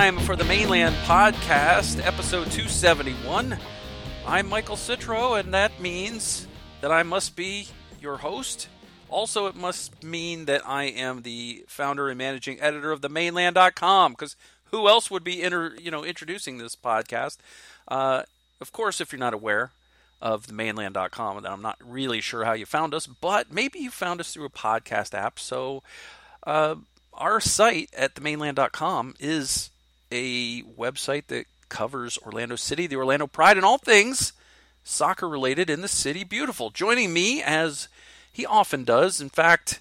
time for the Mane Land Podcast, episode 271. I'm Michael Citro, and that means that I must be your host. Also, it must mean that I am the founder and managing editor of the Mane Land.com, because who else would be inter, you know introducing this podcast? Uh, of course, if you're not aware of the Mane Land.com, and I'm not really sure how you found us, but maybe you found us through a podcast app. So. Uh, our site at themaneland.com is a website that covers Orlando City, the Orlando Pride, and all things soccer related in the city. Beautiful. Joining me, as he often does, in fact,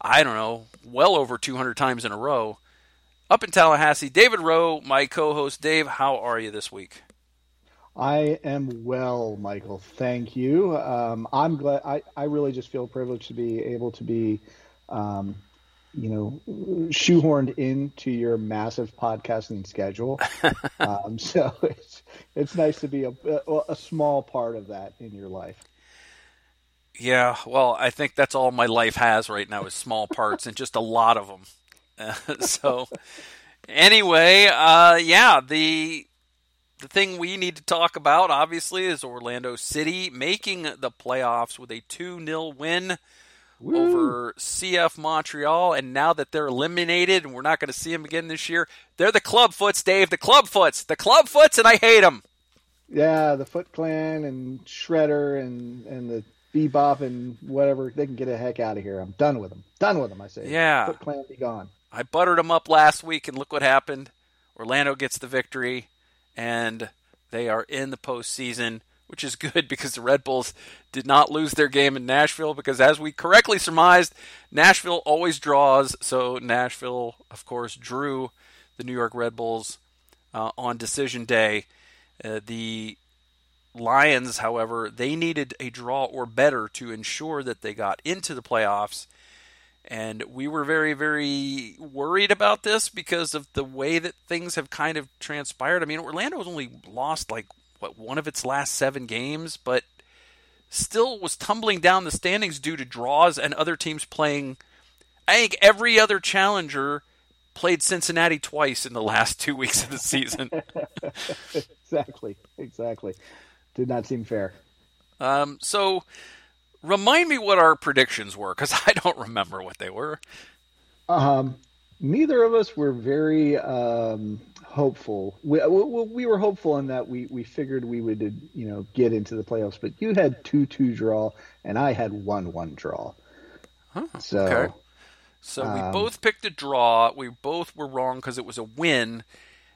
I don't know, well over 200 times in a row, up in Tallahassee, David Rohe, my co host. Dave, how are you this week? I am well, Michael. Thank you. Um, I'm glad. I, I really just feel privileged to be able to be um, you know, shoehorned into your massive podcasting schedule. um, so it's it's nice to be a, a small part of that in your life. Yeah, well, I think that's all my life has right now is small parts and just a lot of them. Uh, so anyway, uh, yeah, the the thing we need to talk about obviously is Orlando City making the playoffs with a 2-0 win Woo. over CF Montreal, and now that they're eliminated and we're not going to see them again this year, they're the Clubfoots, Dave. The Clubfoots, the Clubfoots, and I hate them. Yeah, the Foot Clan and Shredder and and the Bebop and whatever they can get a heck out of here. I'm done with them. Done with them. I say. Yeah. Foot Clan be gone. I buttered them up last week, and look what happened. Orlando gets the victory, and they are in the postseason which is good because the Red Bulls did not lose their game in Nashville because, as we correctly surmised, Nashville always draws. So Nashville, of course, drew the New York Red Bulls uh, on decision day. Uh, the Lions, however, they needed a draw or better to ensure that they got into the playoffs. And we were very, very worried about this because of the way that things have kind of transpired. I mean, Orlando has only lost like what one of its last seven games, but still was tumbling down the standings due to draws and other teams playing. I think every other challenger played Cincinnati twice in the last two weeks of the season. exactly, exactly. Did not seem fair. Um, so, remind me what our predictions were because I don't remember what they were. Um, neither of us were very um, hopeful. We, we, we, were hopeful in that we, we figured we would you know get into the playoffs, but you had two two draw and I had one one draw. Huh, so okay. so um, we both picked a draw. We both were wrong because it was a win.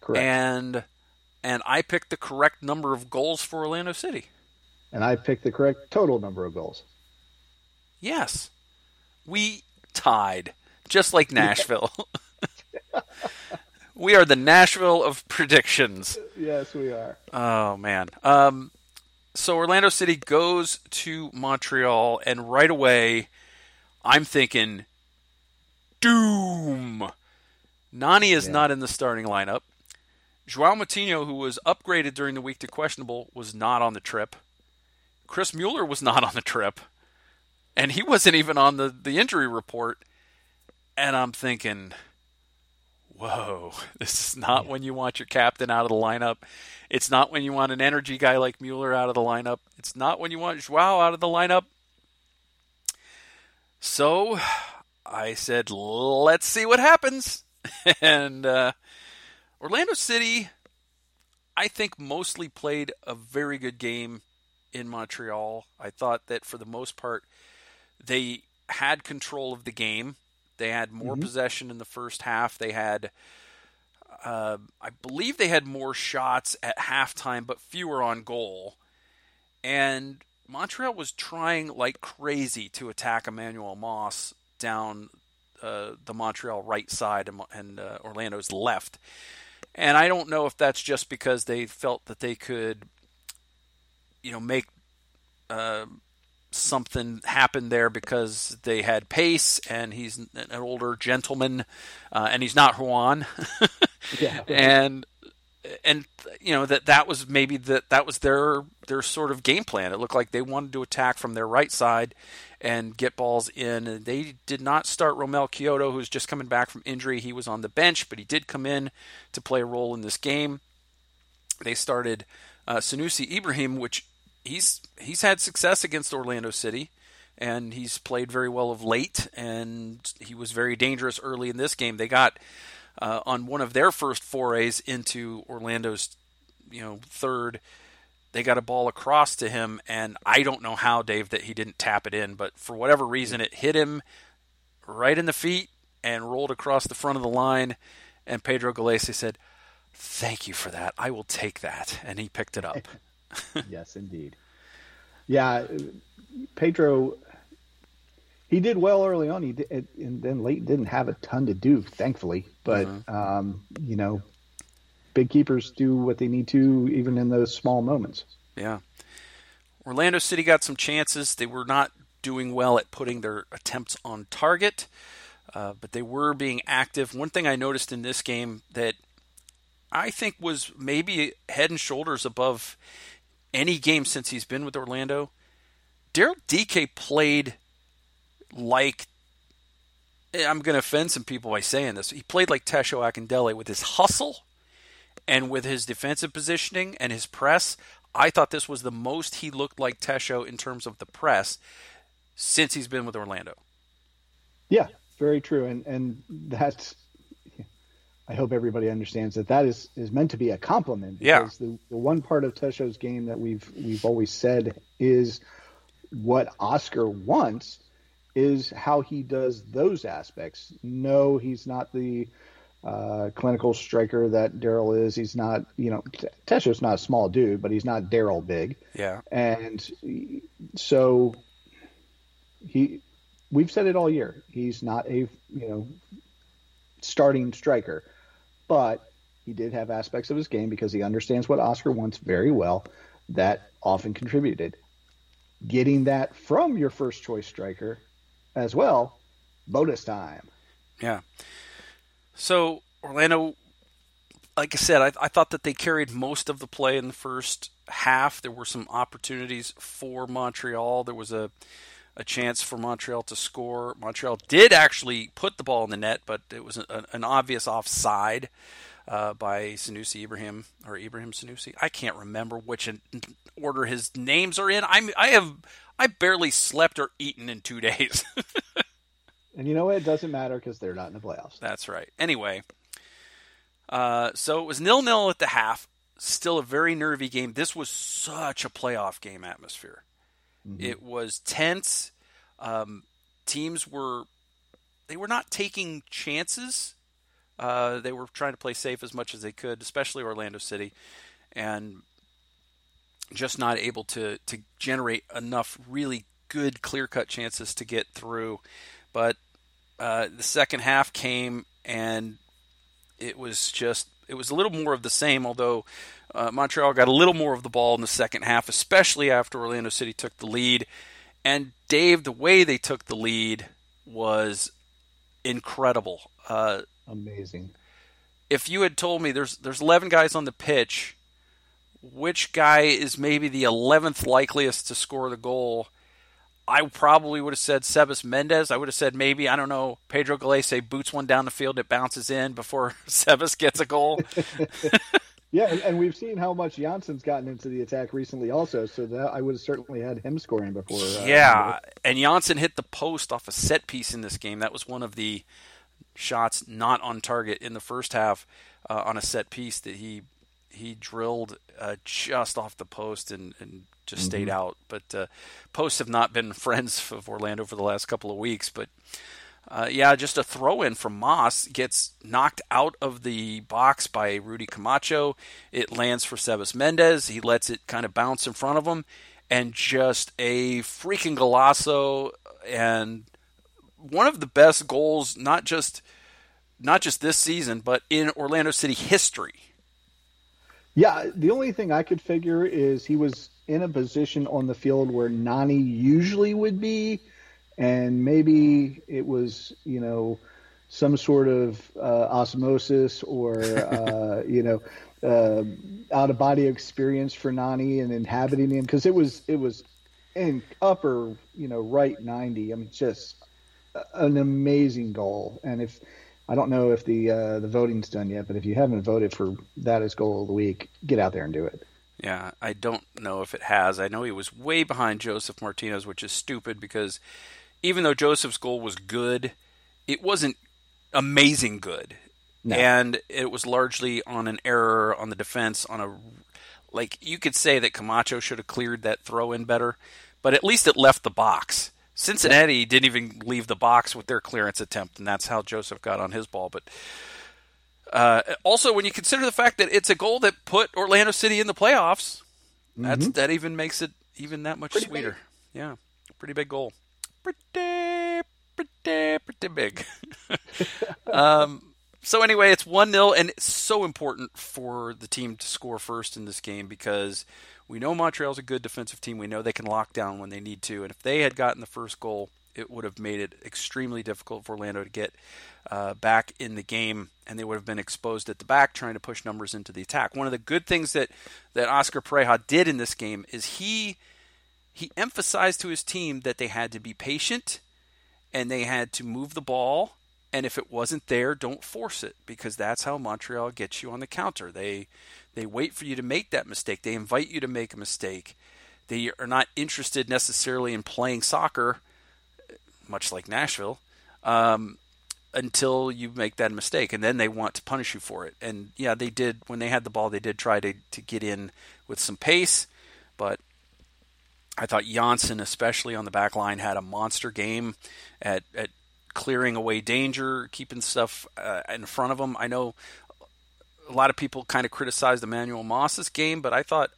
Correct. And and I picked the correct number of goals for Orlando City. And I picked the correct total number of goals. Yes. We tied, just like Nashville. We are the Nashville of predictions. Yes, we are. Oh man. Um, so Orlando City goes to Montreal, and right away, I'm thinking, doom. Nani is yeah. not in the starting lineup. Joao Moutinho, who was upgraded during the week to questionable, was not on the trip. Chris Mueller was not on the trip. And he wasn't even on the, the injury report. And I'm thinking, whoa, this is not when you want your captain out of the lineup. It's not when you want an energy guy like Mueller out of the lineup. It's not when you want Joao out of the lineup. So I said, let's see what happens. and uh, Orlando City, I think, mostly played a very good game in Montreal. I thought that for the most part, they had control of the game. They had more mm-hmm. possession in the first half. They had, uh, I believe, they had more shots at halftime, but fewer on goal. And Montreal was trying like crazy to attack Emmanuel Moss down uh, the Montreal right side and, and uh, Orlando's left. And I don't know if that's just because they felt that they could, you know, make uh, something happened there because they had pace and he's an older gentleman uh, and he's not Juan. yeah. And and you know that that was maybe that that was their their sort of game plan. It looked like they wanted to attack from their right side and get balls in. And they did not start Romell Quioto, who's just coming back from injury. He was on the bench, but he did come in to play a role in this game. They started uh, Sunusi Ibrahim, which he's he's had success against Orlando City and he's played very well of late, and he was very dangerous early in this game. They got uh, on one of their first forays into Orlando's, you know, third. They got a ball across to him, and I don't know how, Dave, that he didn't tap it in, but for whatever reason, it hit him right in the feet and rolled across the front of the line. And Pedro Gallese said, Thank you for that. I will take that. And he picked it up. yes, indeed. Yeah, Pedro he did well early on. He did, and then late didn't have a ton to do, thankfully. But mm-hmm. um, you know, big keepers do what they need to, even in those small moments. Yeah. Orlando City got some chances. They were not doing well at putting their attempts on target, uh, but they were being active. One thing I noticed in this game that I think was maybe head and shoulders above any game since he's been with Orlando. Daryl Dike played like eh, I'm going to offend some people by saying this. He played like Tesho Akindele with his hustle and with his defensive positioning and his press. I thought this was the most he looked like Tesho in terms of the press since he's been with Orlando. Yeah, very true, and and that's. I hope everybody understands that that is, is meant to be a compliment. Because yeah. the, the one part of Tesho's game that we've we've always said is what Oscar wants is how he does those aspects. No, he's not the uh, clinical striker that Daryl is. He's not, you know, Tesho's not a small dude, but he's not Daryl big. Yeah. And so he, we've said it all year. He's not a, you know, starting striker, but he did have aspects of his game because he understands what Oscar wants very well that often contributed. Getting that from your first choice striker as well. Bonus time. Yeah. So Orlando, like I said, I, I, thought that they carried most of the play in the first half. There were some opportunities for Montreal. There was a a chance for Montreal to score. Montreal did actually put the ball in the net, but it was a, an obvious offside uh, by Sunusi Ibrahim or Ibrahim Sunusi. I can't remember which order his names are in. I'm I have I barely slept or eaten in two days. and you know what? It doesn't matter because they're not in the playoffs. That's right. Anyway, uh, so it was nil nil at the half. Still a very nervy game. This was such a playoff game atmosphere. Mm-hmm. It was tense. Um, teams were they were not taking chances. Uh, they were trying to play safe as much as they could, especially Orlando City, and just not able to to generate enough really good clear cut chances to get through. But uh, the second half came and it was just it was a little more of the same. Although uh, Montreal got a little more of the ball in the second half, especially after Orlando City took the lead. And Dave, the way they took the lead was incredible. Uh, Amazing. If you had told me there's there's 11 guys on the pitch which guy is maybe the 11th likeliest to score the goal, I probably would have said Sebas Mendez. I would have said maybe, I don't know, Pedro Gallese boots one down the field, it bounces in before Sebas gets a goal. yeah, and, and, we've seen how much Jansson's gotten into the attack recently also, so that I would have certainly had him scoring before. Uh, yeah, and Jansson hit the post off a set piece in this game. That was one of the shots not on target in the first half uh, on a set piece that he he drilled uh, just off the post and, and just mm-hmm. stayed out. But uh, posts have not been friends of Orlando for the last couple of weeks. But uh, yeah, just a throw in from Moss gets knocked out of the box by Rudy Camacho. It lands for Sebas Mendez. He lets it kind of bounce in front of him, and just a freaking golazo and one of the best goals, not just not just this season, but in Orlando City history. Yeah, the only thing I could figure is he was in a position on the field where Nani usually would be, and maybe it was, you know, some sort of uh, osmosis or uh, you know uh, out of body experience for Nani and inhabiting him because it was it was in upper you know right 90 i mean just an amazing goal. And if i don't know if the uh, the voting's done yet but if you haven't voted for that as goal of the week get out there and do it yeah i don't know if it has i know he was way behind Josef Martinez which is stupid because even though Josef's goal was good it wasn't amazing good no. and it was largely on an error on the defense on a like you could say that Camacho should have cleared that throw in better, but at least it left the box. Cincinnati didn't even leave the box with their clearance attempt, and that's how Josef got on his ball. But uh, also, when you consider the fact that it's a goal that put Orlando City in the playoffs, mm-hmm. that even makes it even that much pretty sweeter. Big. Yeah, pretty big goal. Pretty, pretty, pretty big. um, so anyway, it's one 0 and it's so important for the team to score first in this game because we know Montreal's a good defensive team. We know they can lock down when they need to, and if they had gotten the first goal, it would have made it extremely difficult for Orlando to get uh, back in the game, and they would have been exposed at the back trying to push numbers into the attack. One of the good things that that Oscar Pareja did in this game is he he emphasized to his team that they had to be patient and they had to move the ball and if it wasn't there, don't force it because that's how Montreal gets you on the counter. They they wait for you to make that mistake. They invite you to make a mistake. They are not interested necessarily in playing soccer, much like Nashville, um, until you make that mistake, and then they want to punish you for it. And yeah, they did when they had the ball. They did try to to get in with some pace, but I thought Jansson, especially on the back line, had a monster game at, at clearing away danger, keeping stuff uh, in front of them. I know a lot of people kind of criticized Emmanuel Moss's game, but I thought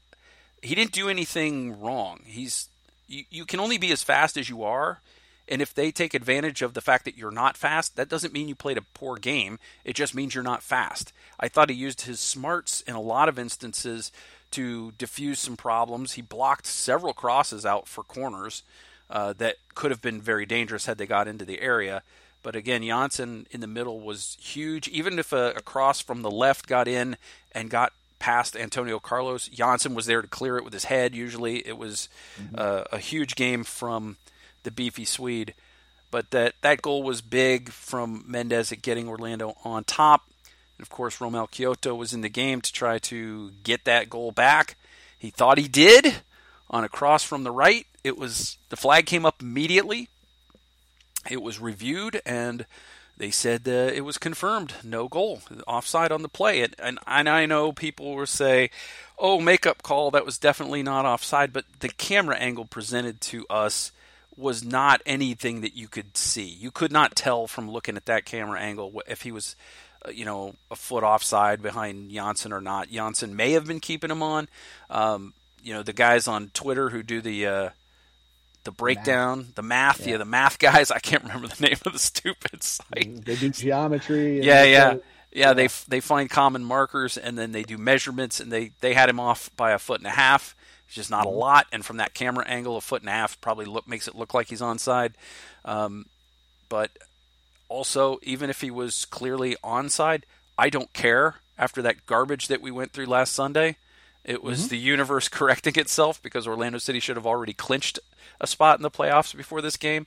he didn't do anything wrong. He's you, you can only be as fast as you are. And if they take advantage of the fact that you're not fast, that doesn't mean you played a poor game. It just means you're not fast. I thought he used his smarts in a lot of instances to diffuse some problems. He blocked several crosses out for corners uh, that could have been very dangerous had they got into the area. But again, Jansson in the middle was huge. Even if a, a cross from the left got in and got past Antonio Carlos, Jansson was there to clear it with his head. Usually, it was mm-hmm. uh, a huge game from the beefy Swede. But that that goal was big from Mendez at getting Orlando on top. And of course, Romell Quioto was in the game to try to get that goal back. He thought he did on a cross from the right. It was the flag came up immediately. It was reviewed and they said uh, it was confirmed, no goal, offside on the play. And, and, and I know people will say, "Oh, makeup call, that was definitely not offside." But the camera angle presented to us was not anything that you could see. You could not tell from looking at that camera angle if he was, uh, you know, a foot offside behind Jansson or not. Jansson may have been keeping him on. Um, you know the guys on Twitter who do the uh, the breakdown, math. the math, yeah. yeah. the math guys. I can't remember the name of the stupid site. They do geometry. yeah, yeah, yeah, yeah. They they find common markers and then they do measurements, and they they had him off by a foot and a half. It's just not a mm-hmm. lot, and from that camera angle, a foot and a half probably look makes it look like he's onside. Um, but also, even if he was clearly onside, I don't care. After that garbage that we went through last Sunday, it was mm-hmm. the universe correcting itself because Orlando City should have already clinched a spot in the playoffs before this game.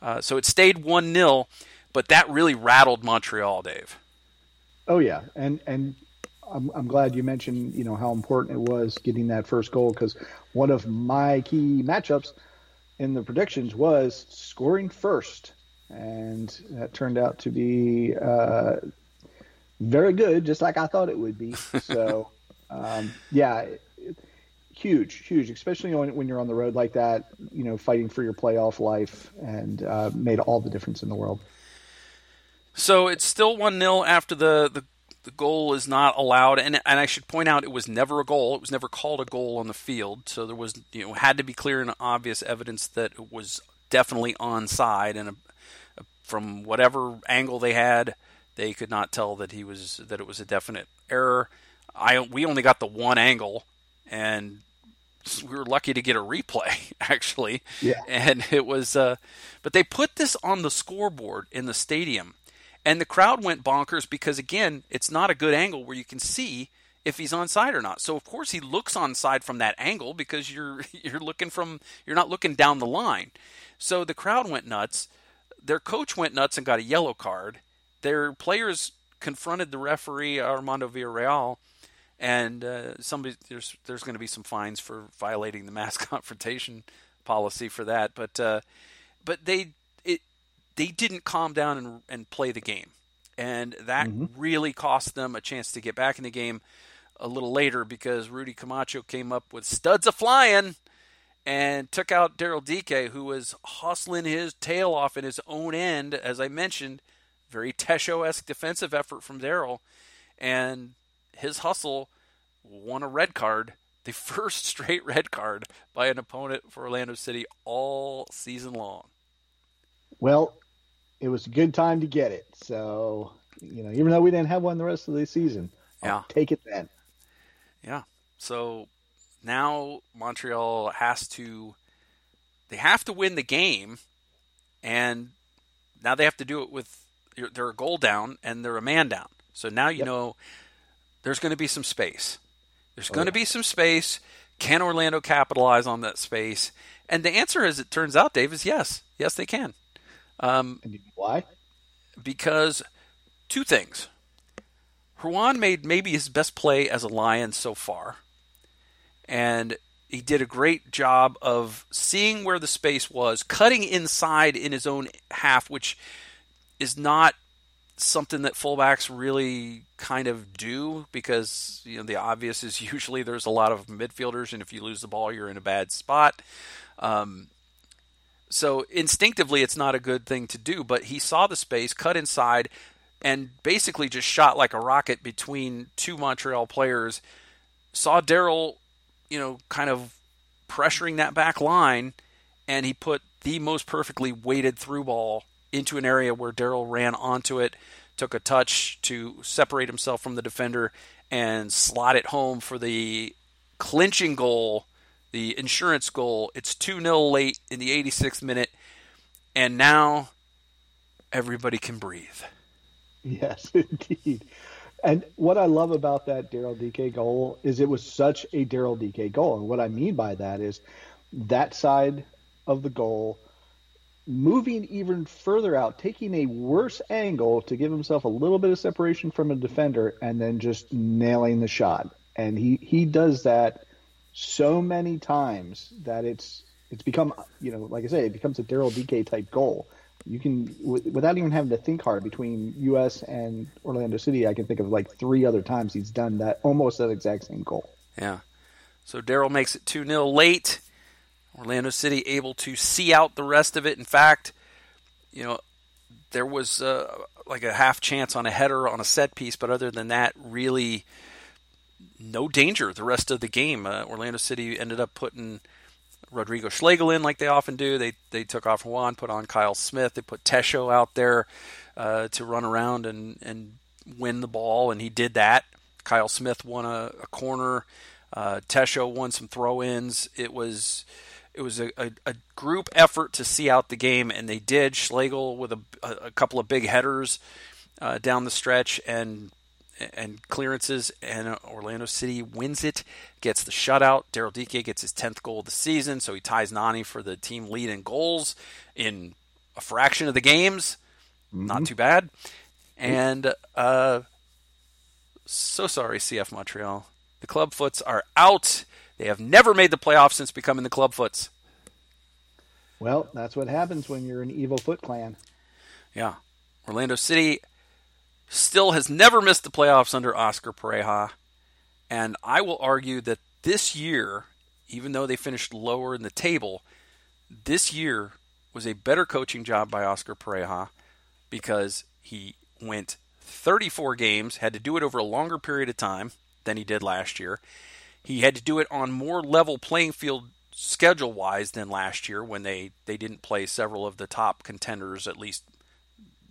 Uh, so it stayed 1 0, but that really rattled Montreal, Dave. Oh, yeah. And, and, I'm, I'm glad you mentioned, you know, how important it was getting that first goal because one of my key matchups in the predictions was scoring first, and that turned out to be uh, very good, just like I thought it would be. So um, yeah, huge, huge, especially when, when you're on the road like that, you know, fighting for your playoff life and uh, made all the difference in the world. So it's still 1 0 after the, the, the goal is not allowed. And, and I should point out it was never a goal. It was never called a goal on the field. So there was, you know, had to be clear and obvious evidence that it was definitely onside. And a, a, from whatever angle they had, they could not tell that he was that it was a definite error. I we only got the one angle, and we were lucky to get a replay actually. Yeah. And it was, uh, but they put this on the scoreboard in the stadium, And the crowd went bonkers because again, it's not a good angle where you can see if he's onside or not. So of course he looks onside from that angle because you're you're looking from you're not looking down the line. So the crowd went nuts. Their coach went nuts and got a yellow card. Their players confronted the referee Armando Villarreal, and uh, somebody there's there's going to be some fines for violating the mass confrontation policy for that. But uh, but they it they didn't calm down and and play the game, and that mm-hmm. really cost them a chance to get back in the game a little later because Rudy Camacho came up with studs a flying and took out Daryl Dike, who was hustling his tail off in his own end, as I mentioned. Very Tesho esque defensive effort from Daryl. And his hustle won a red card, the first straight red card by an opponent for Orlando City all season long. Well, it was a good time to get it. So, you know, even though we didn't have one the rest of the season, I'll yeah. take it then. Yeah. So now Montreal has to they have to win the game and now they have to do it with they're a goal down and they're a man down. So now you yep. know there's going to be some space. There's oh, going to be some space. Can Orlando capitalize on that space? And the answer, as it turns out, Dave, is yes. Yes, they can. Um, why? Because two things. Ruan made maybe his best play as a Lion so far. And he did a great job of seeing where the space was, cutting inside in his own half, which is not something that fullbacks really kind of do because you know the obvious is usually there's a lot of midfielders, and if you lose the ball, you're in a bad spot. Um, so instinctively, it's not a good thing to do. But he saw the space, cut inside, and basically just shot like a rocket between two Montreal players. Saw Daryl, you know, kind of pressuring that back line, and he put the most perfectly weighted through ball into an area where Daryl ran onto it, took a touch to separate himself from the defender, and slot it home for the clinching goal, the insurance goal. It's 2 0 late in the 86th minute, and now everybody can breathe. Yes, indeed. And what I love about that Daryl Dike goal is it was such a Daryl Dike goal. And what I mean by that is that side of the goal moving even further out, taking a worse angle to give himself a little bit of separation from a defender, and then just nailing the shot. And he he does that so many times that it's it's become you know like I say it becomes a Daryl Dike type goal. You can w- without even having to think hard between U.S. and Orlando City. I can think of like three other times he's done that almost that exact same goal. Yeah. So Daryl makes it two 0 late. Orlando City able to see out the rest of it. In fact, you know, there was uh, like a half chance on a header on a set piece, but other than that, really no danger the rest of the game. Uh, Orlando City ended up putting Rodrigo Schlegel in like they often do. They they took off Juan, put on Kyle Smith. They put Tesho out there uh, to run around and, and win the ball, and he did that. Kyle Smith won a, a corner. Uh, Tesho won some throw-ins. It was it was a, a, a, group effort to see out the game, and they did. Schlegel with a, a couple of big headers uh, down the stretch and and clearances, and Orlando City wins it, gets the shutout. Daryl Dike gets his 10th goal of the season, so he ties Nani for the team lead in goals in a fraction of the games. Mm-hmm. Not too bad. And uh, so sorry, CF Montreal. The club foots are out. They have never made the playoffs since becoming the Clubfoots. Well, that's what happens when you're an evil Foot clan. Yeah. Orlando City still has never missed the playoffs under Oscar Pareja. And I will argue that this year, even though they finished lower in the table, this year was a better coaching job by Oscar Pareja because he went 34 games, had to do it over a longer period of time than he did last year. He had to do it on more level playing field schedule wise than last year when they, they didn't play several of the top contenders, at least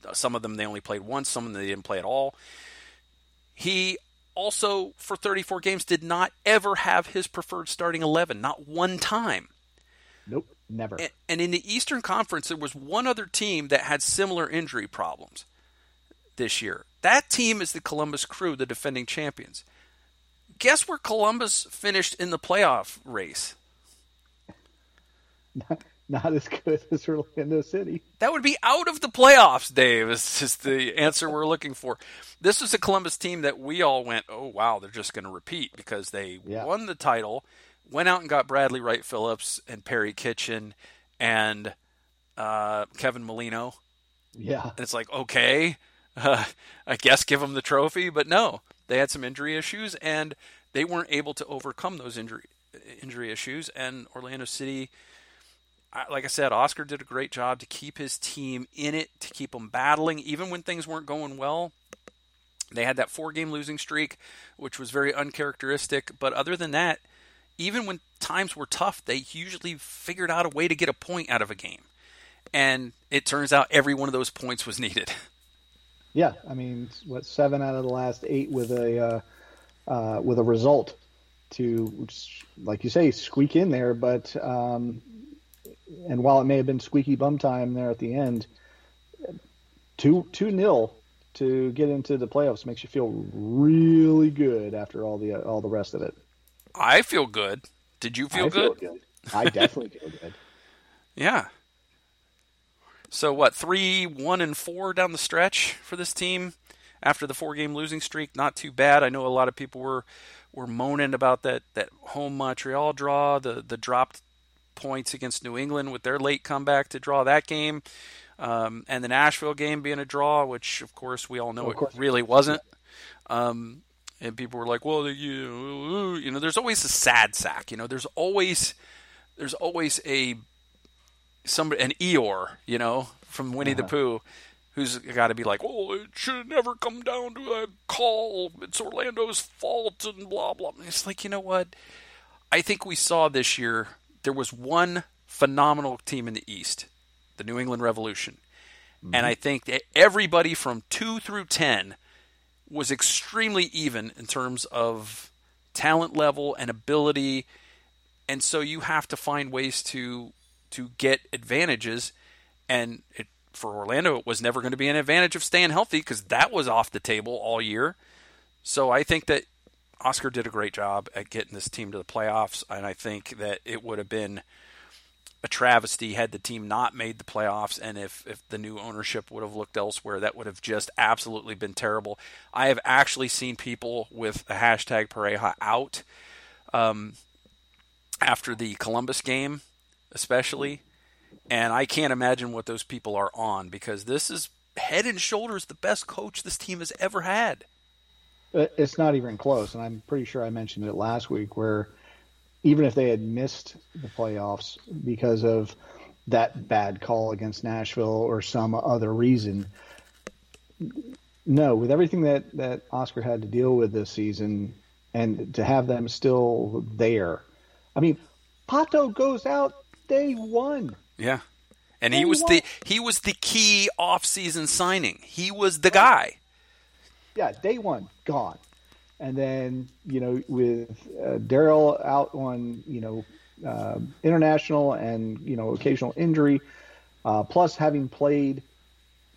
uh, some of them they only played once, some of them they didn't play at all. He also, for 34 games, did not ever have his preferred starting 11, not one time. Nope, never. And, and in the Eastern Conference, there was one other team that had similar injury problems. this year. That team is the Columbus Crew, the defending champions. Guess where Columbus finished in the playoff race? Not, not as good as Orlando City. That would be out of the playoffs, Dave, is just the answer we're looking for. This was a Columbus team that we all went, oh, wow, they're just going to repeat because they yeah. won the title, went out and got Bradley Wright Phillips and Perry Kitchen and uh, Kevin Molino. Yeah. And it's like, okay, uh, I guess give them the trophy. But no, they had some injury issues and they weren't able to overcome those injury injury issues. And Orlando City like I said, Oscar did a great job to keep his team in it, to keep them battling, even when things weren't going well. They had that four game losing streak, which was very uncharacteristic. But other than that, even when times were tough, they usually figured out a way to get a point out of a game. And it turns out every one of those points was needed. Yeah, I mean, what seven out of the last eight with a uh, uh, with a result to, like you say, squeak in there. But um, and while it may have been squeaky bum time there at the end, two two nil to get into the playoffs makes you feel really good after all the all the rest of it. I feel good. Did you feel, good? feel good? I definitely feel good. Yeah. So what? Three, one, and four down the stretch for this team after the four-game losing streak. Not too bad. I know a lot of people were were moaning about that that home Montreal draw, the the dropped points against New England with their late comeback to draw that game, um, and the Nashville game being a draw, which of course we all know it really wasn't. Um, and people were like, "Well, you, you know, there's always a sad sack. You know, there's always there's always a somebody an Eeyore, you know, from Winnie uh-huh. the Pooh." who's got to be like, "Oh, it should never come down to a call. It's Orlando's fault," and blah blah. And It's like you know what? I think we saw this year there was one phenomenal team in the East, the New England Revolution. Mm-hmm. And I think that everybody from 2 through 10 was extremely even in terms of talent level and ability. And so you have to find ways to to get advantages and it, for Orlando it was never going to be an advantage of staying healthy because that was off the table all year. So I think that Oscar did a great job at getting this team to the playoffs, and I think that it would have been a travesty had the team not made the playoffs and if, if the new ownership would have looked elsewhere that would have just absolutely been terrible i have actually seen people with the hashtag pareja out um, after the columbus game especially and i can't imagine what those people are on because this is head and shoulders the best coach this team has ever had uh, it's not even close, and I'm pretty sure I mentioned it last week. Where even if they had missed the playoffs because of that bad call against Nashville or some other reason, no, with everything that that Oscar had to deal with this season, and to have them still there, I mean, Pato goes out day one. Yeah. And day he was one. the he was the key off-season signing. He was the guy yeah, day one gone, and then you know with uh, Daryl out on you know uh, international and you know occasional injury, uh, plus having played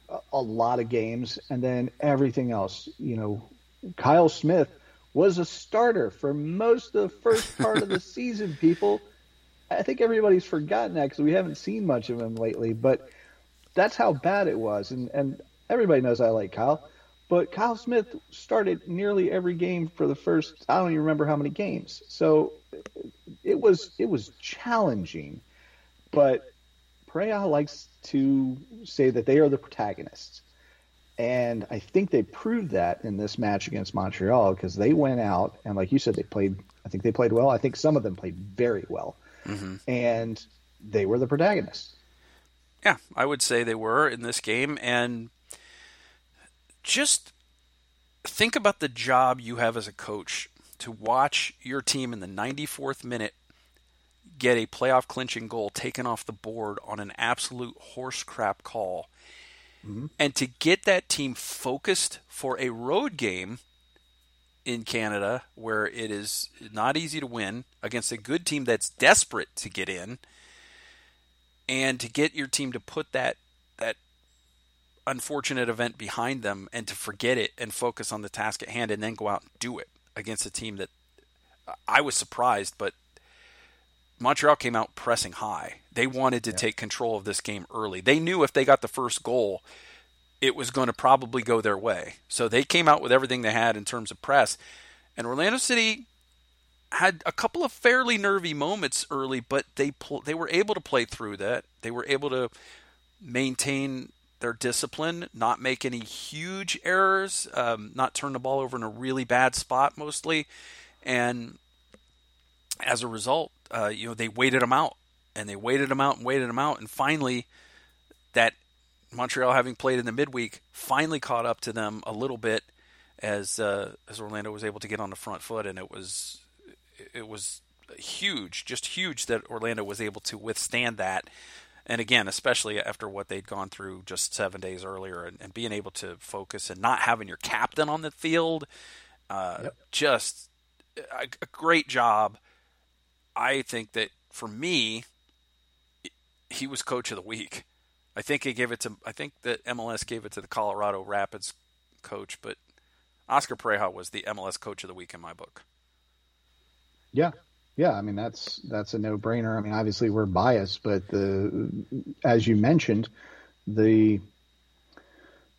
a, a lot of games, and then everything else. You know, Kyle Smith was a starter for most of the first part of the season. People, I think everybody's forgotten that because we haven't seen much of him lately, but. That's how bad it was, and and everybody knows I like Kyle. But Kyle Smith started nearly every game for the first I don't even remember how many games. So it was it was challenging. But Pareja likes to say that they are the protagonists. And I think they proved that in this match against Montreal because they went out and, like you said, they played. I think they played well. I think some of them played very well, mm-hmm. and they were the protagonists. Yeah, I would say they were in this game, and just think about the job you have as a coach to watch your team in the 94th minute get a playoff clinching goal taken off the board on an absolute horse crap call. Mm-hmm. And to get that team focused for a road game in Canada where it is not easy to win against a good team that's desperate to get in and to get your team to put that that unfortunate event behind them and to forget it and focus on the task at hand and then go out and do it against a team that I was surprised, but Montreal came out pressing high. They wanted to yeah. take control of this game early. They knew if they got the first goal, it was going to probably go their way. So they came out with everything they had in terms of press. And Orlando City had a couple of fairly nervy moments early, but they pl- they were able to play through that. They were able to maintain their discipline, not make any huge errors, um, not turn the ball over in a really bad spot mostly, and as a result, uh, you know they waited them out and they waited them out and waited them out, and finally, that Montreal having played in the midweek finally caught up to them a little bit as uh, as Orlando was able to get on the front foot, and it was it was huge, just huge that Orlando was able to withstand that. And again, especially after what they'd gone through just seven days earlier, and, and being able to focus and not having your captain on the field, uh, yep. just a, a great job. I think that for me, he was coach of the week. I think he gave it to. I think that MLS gave it to the Colorado Rapids coach, but Oscar Pareja was the MLS coach of the week in my book. Yeah, yeah. I mean that's that's a no brainer. I mean, obviously we're biased, but the as you mentioned, the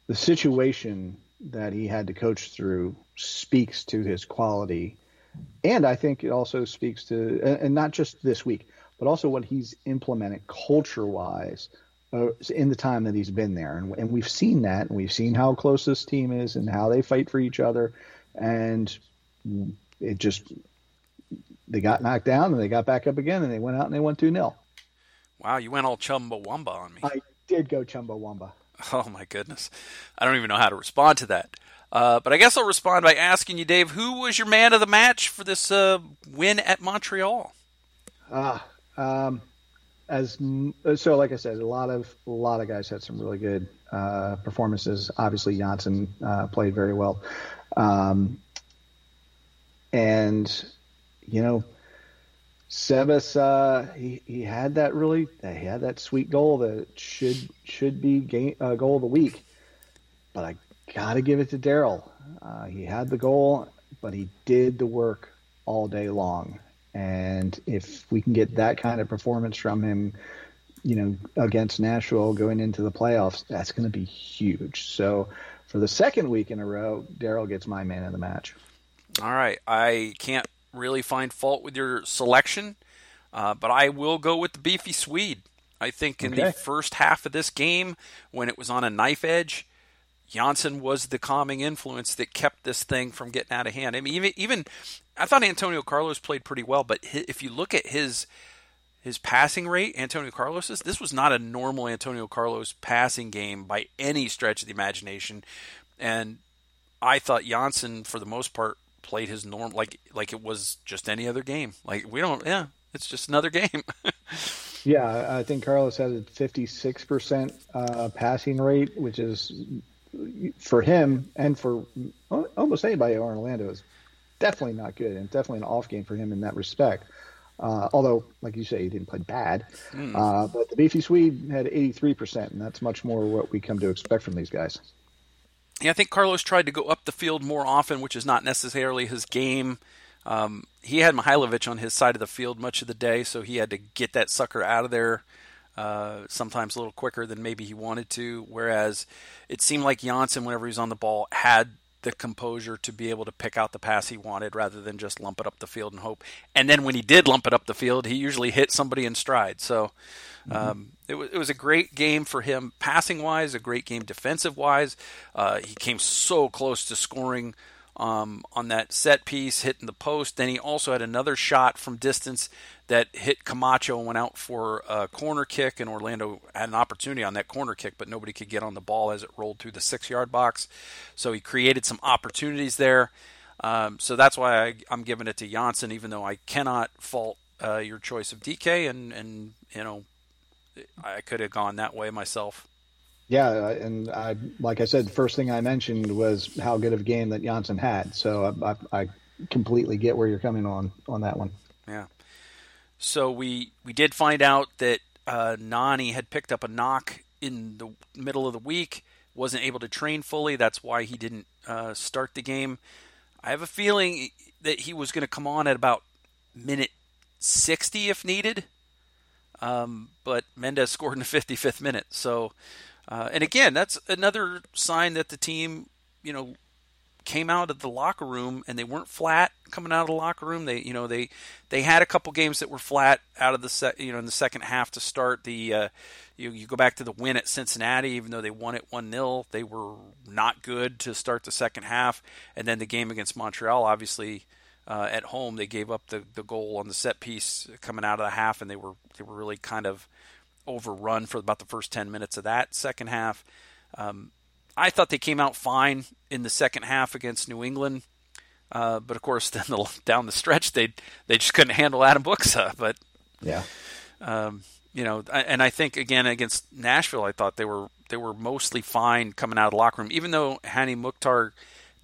the situation that he had to coach through speaks to his quality, and I think it also speaks to and not just this week, but also what he's implemented culture wise uh, in the time that he's been there. And, and we've seen that. And we've seen how close this team is and how they fight for each other. And it just, they got knocked down and they got back up again and they went out and they won 2 0. Wow, you went all Chumbawamba on me. I did go Chumbawamba. Oh, my goodness. I don't even know how to respond to that. Uh, but I guess I'll respond by asking you, Dave, who was your man of the match for this uh, win at Montreal? Ah, um, as so, like I said, a lot of a lot of guys had some really good uh, performances. Obviously, Jansson uh, played very well, um, and you know, Sebas uh, he he had that really he had that sweet goal that should should be game, uh, goal of the week, but I got to give it to Daryl. Uh, he had the goal, but he did the work all day long, and if we can get that kind of performance from him, you know, against Nashville going into the playoffs, that's going to be huge. So for the second week in a row, Daryl gets my man of the match. All right. I can't really find fault with your selection, uh, but I will go with the beefy Swede. I think in okay. the first half of this game, when it was on a knife edge, Jansson was the calming influence that kept this thing from getting out of hand. I mean, even even I thought Antonio Carlos played pretty well, but if you look at his his passing rate, Antonio Carlos's, this was not a normal Antonio Carlos passing game by any stretch of the imagination. And I thought Jansson, for the most part, played his norm like like it was just any other game. Like we don't, yeah, it's just another game. yeah, I think Carlos has a fifty six percent uh, passing rate, which is for him and for almost anybody in Orlando is definitely not good and definitely an off game for him in that respect. Uh, although, like you say, he didn't play bad. Mm. Uh, but the beefy Swede had 83%, and that's much more what we come to expect from these guys. Yeah, I think Carlos tried to go up the field more often, which is not necessarily his game. Um, he had Mihailovic on his side of the field much of the day, so he had to get that sucker out of there uh, sometimes a little quicker than maybe he wanted to. Whereas it seemed like Jansson, whenever he was on the ball, had the composure to be able to pick out the pass he wanted rather than just lump it up the field and hope. And then when he did lump it up the field, he usually hit somebody in stride. So mm-hmm. um, it, was, it was a great game for him passing wise, a great game defensive wise. Uh, he came so close to scoring um, on that set piece, hitting the post. Then he also had another shot from distance that hit Camacho and went out for a corner kick, and Orlando had an opportunity on that corner kick, but nobody could get on the ball as it rolled through the six yard box. So he created some opportunities there. Um, so that's why I, am giving it to Jansson, even though I cannot fault uh, your choice of Dike, and, and you know, I could have gone that way myself. Yeah, and I, like I said, the first thing I mentioned was how good of a game that Jansson had. So I, I, I completely get where you're coming on on that one. Yeah. So we we did find out that uh, Nani had picked up a knock in the middle of the week. wasn't able to train fully. That's why he didn't uh, start the game. I have a feeling that he was going to come on at about minute 60 if needed. Um, but Mendez scored in the 55th minute. So, uh, and again, that's another sign that the team, you know, came out of the locker room and they weren't flat coming out of the locker room. They, you know, they they had a couple games that were flat out of the set, you know, in the second half to start. The uh, you you go back to the win at Cincinnati, even though they won it one 0 they were not good to start the second half. And then the game against Montreal, obviously. Uh, at home, they gave up the, the goal on the set piece coming out of the half, and they were they were really kind of overrun for about the first ten minutes of that second half. Um, I thought they came out fine in the second half against New England. Uh, but of course, then the, down the stretch, they they just couldn't handle Adam Buksa. But yeah, um, you know, and I think again against Nashville, I thought they were they were mostly fine coming out of the locker room. Even though Hany Mukhtar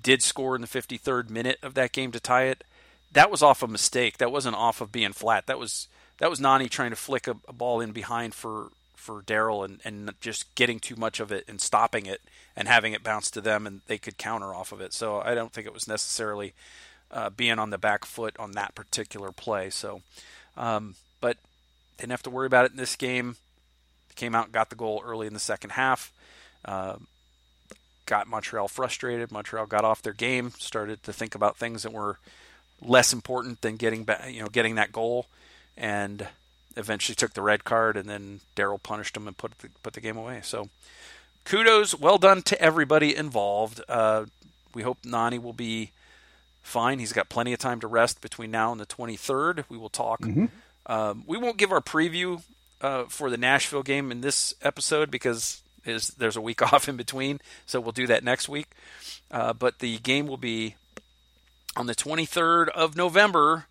did score in the 53rd minute of that game to tie it, that was off a mistake. That wasn't off of being flat. That was that was Nani trying to flick a, a ball in behind for for Daryl and, and just getting too much of it and stopping it and having it bounce to them and they could counter off of it. So I don't think it was necessarily uh, being on the back foot on that particular play. So, um, but didn't have to worry about it in this game. Came out, and got the goal early in the second half. Uh, got Montreal frustrated. Montreal got off their game, started to think about things that were less important than getting back, you know, getting that goal, and eventually took the red card, and then Daryl punished him and put the, put the game away. So kudos, well done to everybody involved. Uh, we hope Nani will be fine. He's got plenty of time to rest between now and the 23rd. We will talk. Mm-hmm. Um, we won't give our preview uh, for the Nashville game in this episode because is, there's a week off in between, so we'll do that next week. Uh, but the game will be on the 23rd of November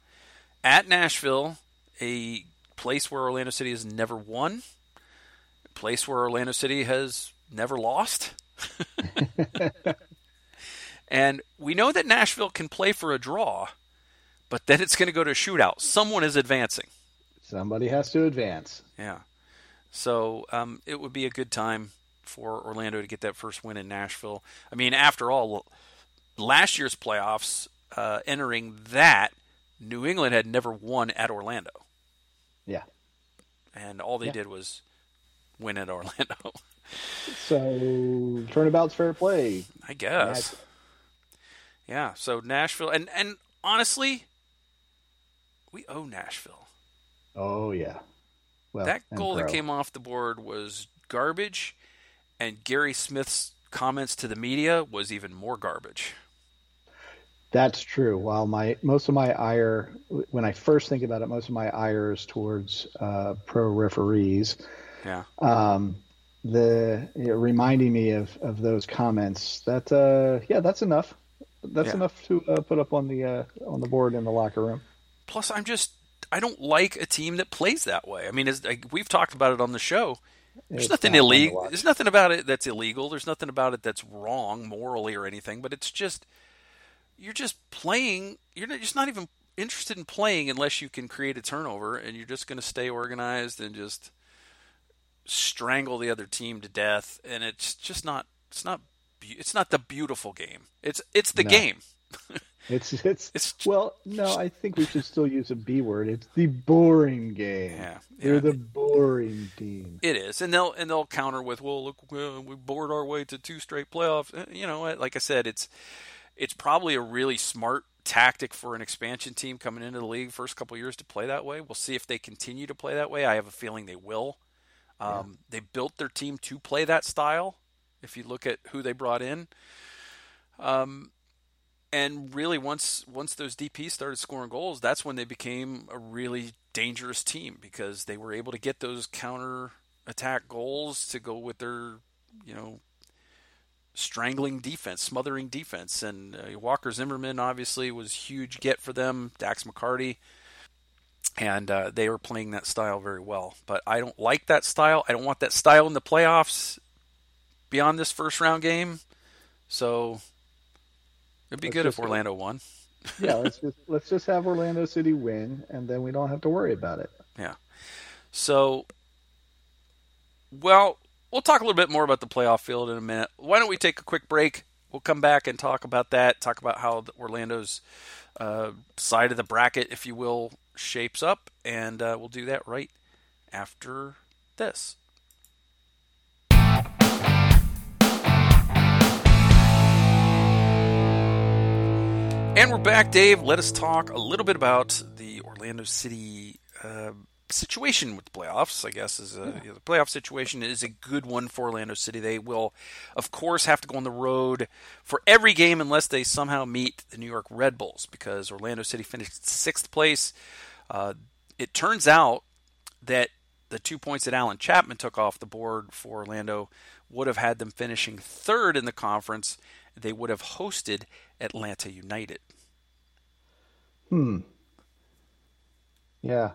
at Nashville, a place where Orlando City has never won, a place where Orlando City has never lost. and we know that Nashville can play for a draw, but then it's going to go to a shootout. Someone is advancing. Somebody has to advance. Yeah. So um, it would be a good time for Orlando to get that first win in Nashville. I mean, after all, last year's playoffs, uh, entering that, New England had never won at Orlando. Yeah. And all they yeah. did was win at Orlando. so turnabout's fair play. I guess. Yeah. So Nashville, and and honestly, we owe Nashville. Oh yeah. Well, that goal that came off the board was garbage, and Gary Smith's comments to the media was even more garbage. That's true. While my most of my ire, when I first think about it, most of my ire is towards uh, pro referees. Yeah. Um, the you know, reminding me of, of those comments. That uh, yeah, that's enough. That's yeah. enough to uh, put up on the uh, on the board in the locker room. Plus, I'm just I don't like a team that plays that way. I mean, as, like, we've talked about it on the show. There's it's nothing illegal. There's nothing about it that's illegal. There's nothing about it that's wrong morally or anything. But it's just you're just playing. You're just not even interested in playing unless you can create a turnover, and you're just going to stay organized and just strangle the other team to death, and it's just not. It's not. It's not the beautiful game. It's it's the no. game. it's it's it's well. No, I think we should still use a B word. It's the boring game. Yeah, they're yeah. the boring team. It is, and they'll and they'll counter with, "Well, look, we bored our way to two straight playoffs." Eh, you know, like I said, it's it's probably a really smart tactic for an expansion team coming into the league first couple years to play that way. We'll see if they continue to play that way. I have a feeling they will. Um, yeah. They built their team to play that style. If you look at who they brought in, um, and really once once those DPs started scoring goals, that's when they became a really dangerous team because they were able to get those counter attack goals to go with their you know strangling defense, smothering defense. And uh, Walker Zimmerman obviously was huge get for them. Dax McCarty. And uh, they were playing that style very well. But I don't like that style. I don't want that style in the playoffs beyond this first round game. So it'd be let's good if Orlando won. yeah, let's just let's just have Orlando City win, and then we don't have to worry about it. Yeah. So, well, we'll talk a little bit more about the playoff field in a minute. Why don't we take a quick break? We'll come back and talk about that. Talk about how Orlando's uh, side of the bracket, if you will, shapes up, and uh, we'll do that right after this. And we're back, Dave. Let us talk a little bit about the Orlando City uh, situation with the playoffs. I guess is a, yeah. you know, the playoff situation is a good one for Orlando City. They will, of course, have to go on the road for every game unless they somehow meet the New York Red Bulls because Orlando City finished sixth place. Uh, it turns out that the two points that Allen Chapman took off the board for Orlando would have had them finishing third in the conference. They would have hosted Atlanta United. Hmm. Yeah.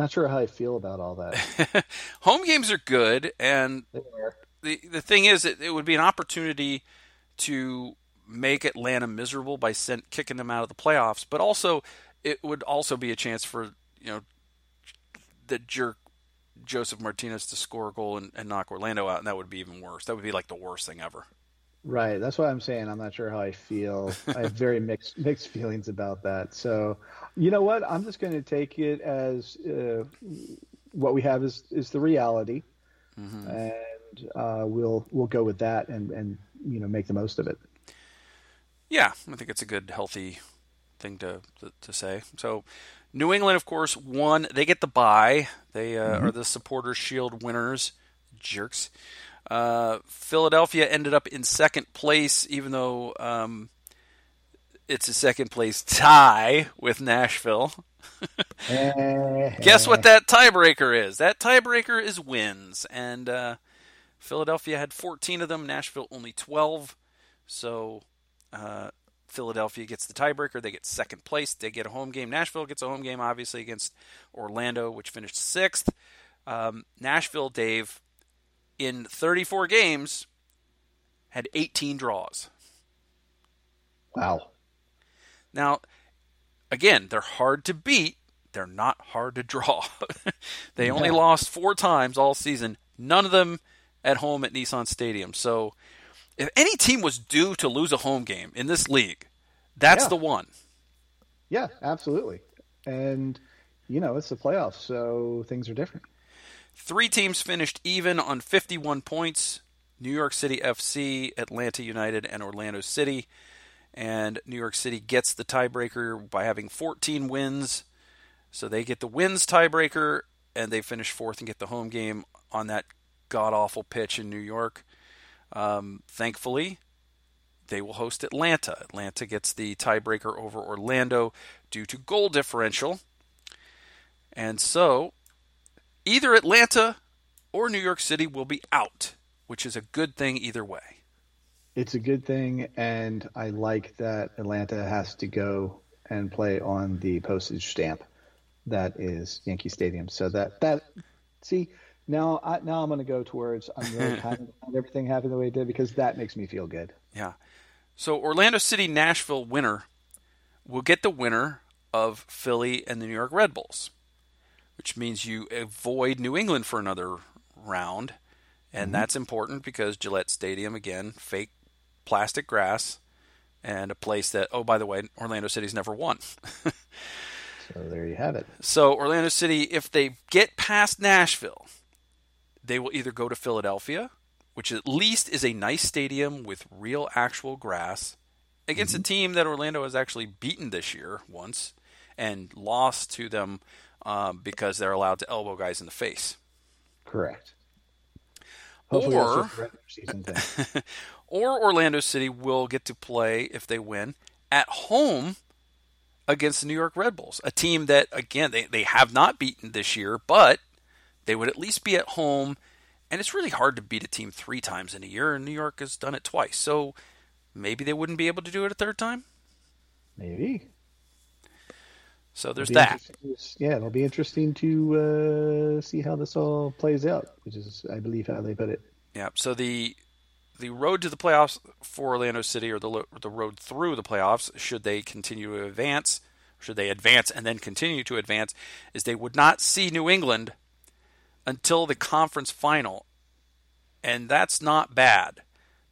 Not sure how I feel about all that. Home games are good, and the the thing is, it, it would be an opportunity to make Atlanta miserable by sent, kicking them out of the playoffs, but also it would also be a chance for you know the jerk Josef Martinez to score a goal and, and knock Orlando out, and that would be even worse. That would be like the worst thing ever. Right. That's what I'm saying. I'm not sure how I feel. I have very mixed mixed feelings about that. So, you know what? I'm just going to take it as uh, what we have is is the reality, mm-hmm. and uh, we'll we'll go with that and and you know make the most of it. Yeah, I think it's a good healthy thing to to, to say. So, New England, of course, won. They get the bye. They uh, mm-hmm. are the Supporters Shield winners. Jerks. Uh, Philadelphia ended up in second place, even though um, it's a second place tie with Nashville. Guess what that tiebreaker is? That tiebreaker is wins, and uh, Philadelphia had 14 of them. Nashville only 12. So uh, Philadelphia gets the tiebreaker. They get second place. They get a home game. Nashville gets a home game, obviously, against Orlando, which finished sixth. Um, Nashville, Dave, in 34 games, had 18 draws. Wow. Now, again, they're hard to beat. They're not hard to draw. they yeah. only lost four times all season, none of them at home at Nissan Stadium. So, if any team was due to lose a home game in this league, that's yeah. the one. Yeah, absolutely. And, you know, it's the playoffs, so things are different. Three teams finished even on 51 points New York City FC, Atlanta United, and Orlando City. And New York City gets the tiebreaker by having 14 wins. So they get the wins tiebreaker, and they finish fourth and get the home game on that god awful pitch in New York. Um, thankfully, they will host Atlanta. Atlanta gets the tiebreaker over Orlando due to goal differential. And so Either Atlanta or New York City will be out, which is a good thing either way. It's a good thing, and I like that Atlanta has to go and play on the postage stamp that is Yankee Stadium. So that that see now I, now I'm going to go towards I'm really kind of everything happened the way it did because that makes me feel good. Yeah. So Orlando City Nashville winner will get the winner of Philly and the New York Red Bulls which means you avoid New England for another round. And mm-hmm. that's important because Gillette Stadium, again, fake plastic grass, and a place that, oh, by the way, Orlando City's never won. so there you have it. So, Orlando City, if they get past Nashville, they will either go to Philadelphia, which at least is a nice stadium with real actual grass, against mm-hmm. a team that Orlando has actually beaten this year once and lost to them um, because they're allowed to elbow guys in the face. Correct. Hopefully or, or Orlando City will get to play if they win at home against the New York Red Bulls, a team that again they, they have not beaten this year, but they would at least be at home. And it's really hard to beat a team three times in a year, and New York has done it twice. So maybe they wouldn't be able to do it a third time. Maybe. So there's that. Yeah, it'll be interesting to uh, see how this all plays out, which is, I believe, how they put it. Yeah. So the the road to the playoffs for Orlando City, or the the road through the playoffs, should they continue to advance, should they advance and then continue to advance, is they would not see New England until the conference final. And that's not bad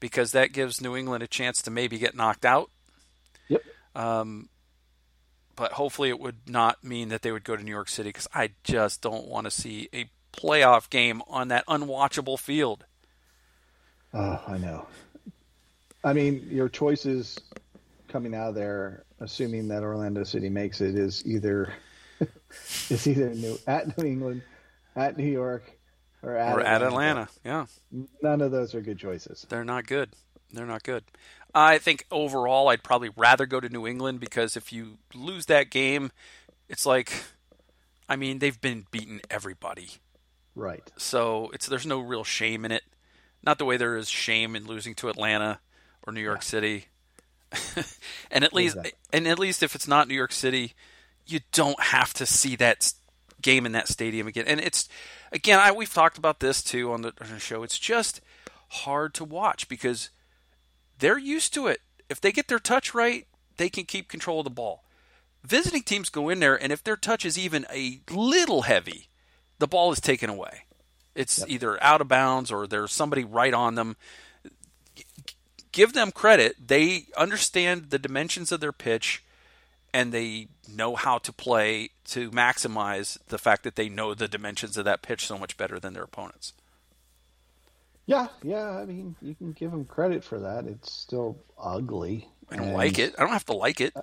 because that gives New England a chance to maybe get knocked out. Yep. Um, but hopefully it would not mean that they would go to New York City because I just don't want to see a playoff game on that unwatchable field. Oh, I know. I mean, your choices coming out of there, assuming that Orlando City makes it, is either it's either New at New England, at New York, or at or Atlanta. at Atlanta. Yeah, None of those are good choices. they're not good. They're not good. I think overall, I'd probably rather go to New England because if you lose that game, it's like, I mean, they've been beating everybody. Right. so it's there's no real shame in it. Not the way there is shame in losing to Atlanta or New York City. and at least Exactly. and at least if it's not New York City, you don't have to see that game in that stadium again. And it's again, I we've talked about this too on the, on the show. It's just hard to watch because they're used to it. If they get their touch right, they can keep control of the ball. Visiting teams go in there, and if their touch is even a little heavy, the ball is taken away. It's either out of bounds or there's somebody right on them. Give them credit. They understand the dimensions of their pitch and they know how to play to maximize the fact that they know the dimensions of that pitch so much better than their opponents. Yeah, yeah. I mean, you can give them credit for that. It's still ugly. I don't and- like it. I don't have to like it.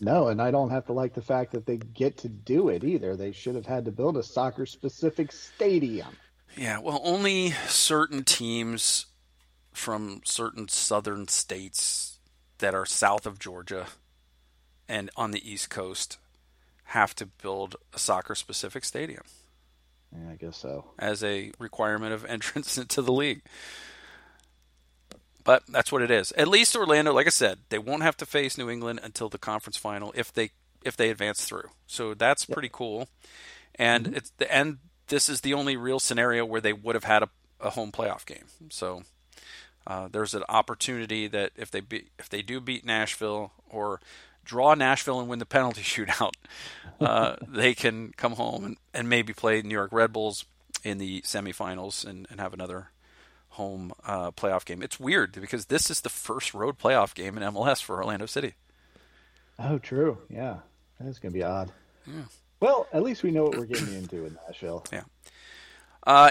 No, and I don't have to like the fact that they get to do it either. They should have had to build a soccer specific stadium. Yeah, well, only certain teams from certain southern states that are south of Georgia and on the East Coast have to build a soccer specific stadium Yeah, I guess so. as a requirement of entrance into the league. But that's what it is. At least Orlando, like I said, they won't have to face New England until the conference final if they if they advance through. So that's pretty cool. And it's the and this is the only real scenario where they would have had a, a home playoff game. So uh, there's an opportunity that if they be, if they do beat Nashville or draw Nashville and win the penalty shootout, uh, they can come home and, and maybe play New York Red Bulls in the semifinals and, and have another home uh, playoff game. It's weird because this is the first road playoff game in MLS for Orlando City. Oh, true. Yeah, that's gonna be odd. Yeah. Well, at least we know what we're getting into in Nashville. Yeah. Uh,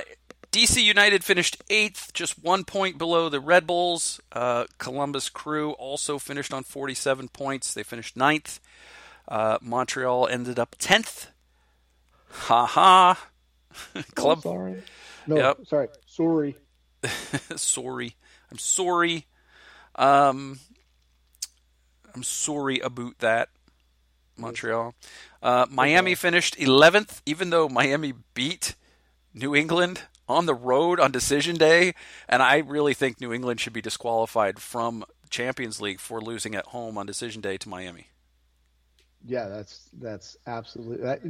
DC United finished eighth, just one point below the Red Bulls. Uh, Columbus Crew also finished on 47 points. They finished ninth. Uh, Montreal ended up 10th. Ha ha. Club. I'm sorry. No, Yep. sorry. Sorry. sorry. I'm sorry. Um, I'm sorry about that. Montreal. Uh, Miami finished 11th, even though Miami beat New England on the road on decision day. And I really think New England should be disqualified from Champions League for losing at home on decision day to Miami. Yeah, that's that's absolutely. That,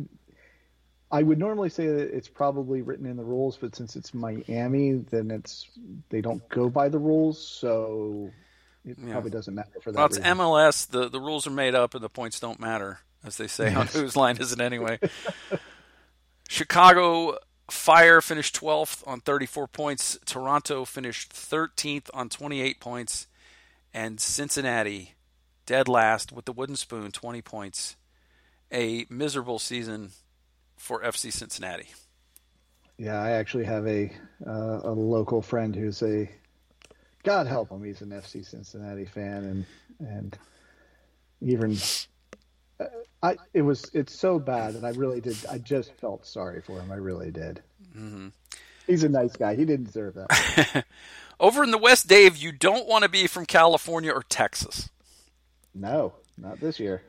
I would normally say that it's probably written in the rules, but since it's Miami, then it's they don't go by the rules, so it Yeah. probably doesn't matter for that. Well, it's reason. MLS. The, the rules are made up and the points don't matter, as they say on Whose Line Is It Anyway? Chicago Fire finished 12th on 34 points. Toronto finished 13th on 28 points. And Cincinnati, dead last with the wooden spoon, 20 points. A miserable season for FC Cincinnati. Yeah, I actually have a uh, a local friend who's a God help him, he's an FC Cincinnati fan, and and even I it was it's so bad and I really did I just felt sorry for him. I really did. Mm-hmm. He's a nice guy. He didn't deserve that. Over in the West, Dave, you don't want to be from California or Texas. no, not this year.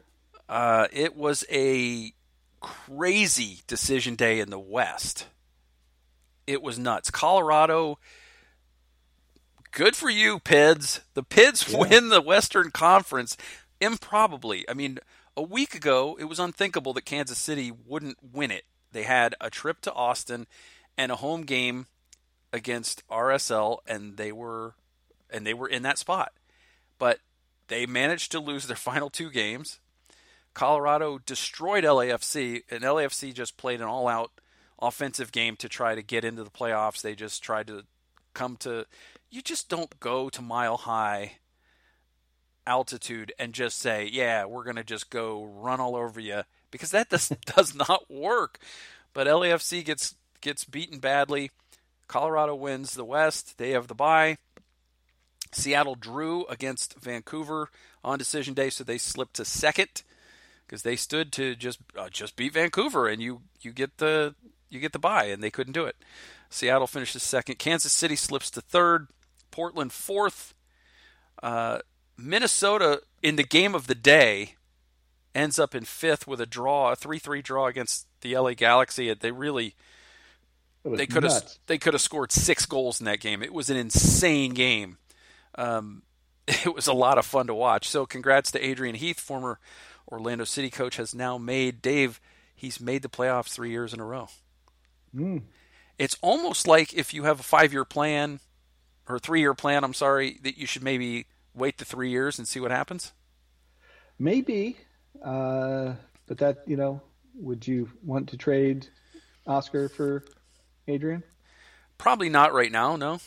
Uh, it was a crazy decision day in the West. It was nuts. Colorado, good for you, Pids. The Pids Yeah. win the Western Conference improbably. I mean, a week ago, it was unthinkable that Kansas City wouldn't win it. They had a trip to Austin and a home game against RSL, and they were and they were in that spot. But they managed to lose their final two games. Colorado destroyed LAFC, and LAFC just played an all-out, offensive game to try to get into the playoffs. They just tried to come to. You just don't go to mile high altitude and just say, "Yeah, we're going to just go run all over you," because that does does not work. But LAFC gets gets beaten badly. Colorado wins the West. They have the bye. Seattle drew against Vancouver on decision day, so they slipped to second because they stood to just uh, just beat Vancouver, and you you get the you get the bye, and they couldn't do it. Seattle finishes second. Kansas City slips to third. Portland fourth. Uh, Minnesota in the game of the day ends up in fifth with a draw, a three-three draw against the LA Galaxy. They really they could have they could have scored six goals in that game. It was an insane game. Um, it was a lot of fun to watch. So congrats to Adrian Heath, former Orlando City coach, has now made Dave. He's made the playoffs three years in a row. Mm. It's almost like if you have a five-year plan or three-year plan. I'm sorry that you should maybe wait the three years and see what happens. Maybe, uh, but that you know, would you want to trade Oscar for Adrian? Probably not right now. No.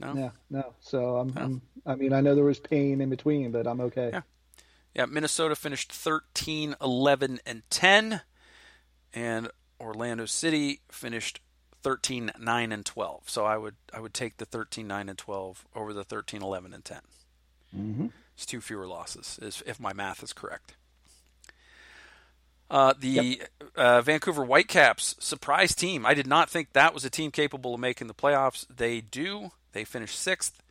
No. Yeah, no. So I'm, no. I'm, i mean, I know there was pain in between, but I'm okay. Yeah. Yeah, Minnesota finished 13, 11, and 10, and Orlando City finished 13, 9, and 12. So I would I would take the 13, 9, and 12 over the 13, 11, and 10. Mm-hmm. It's two fewer losses, if my math is correct. Uh, the yep. uh, Vancouver Whitecaps surprise team. I did not think that was a team capable of making the playoffs. They do. They finished sixth,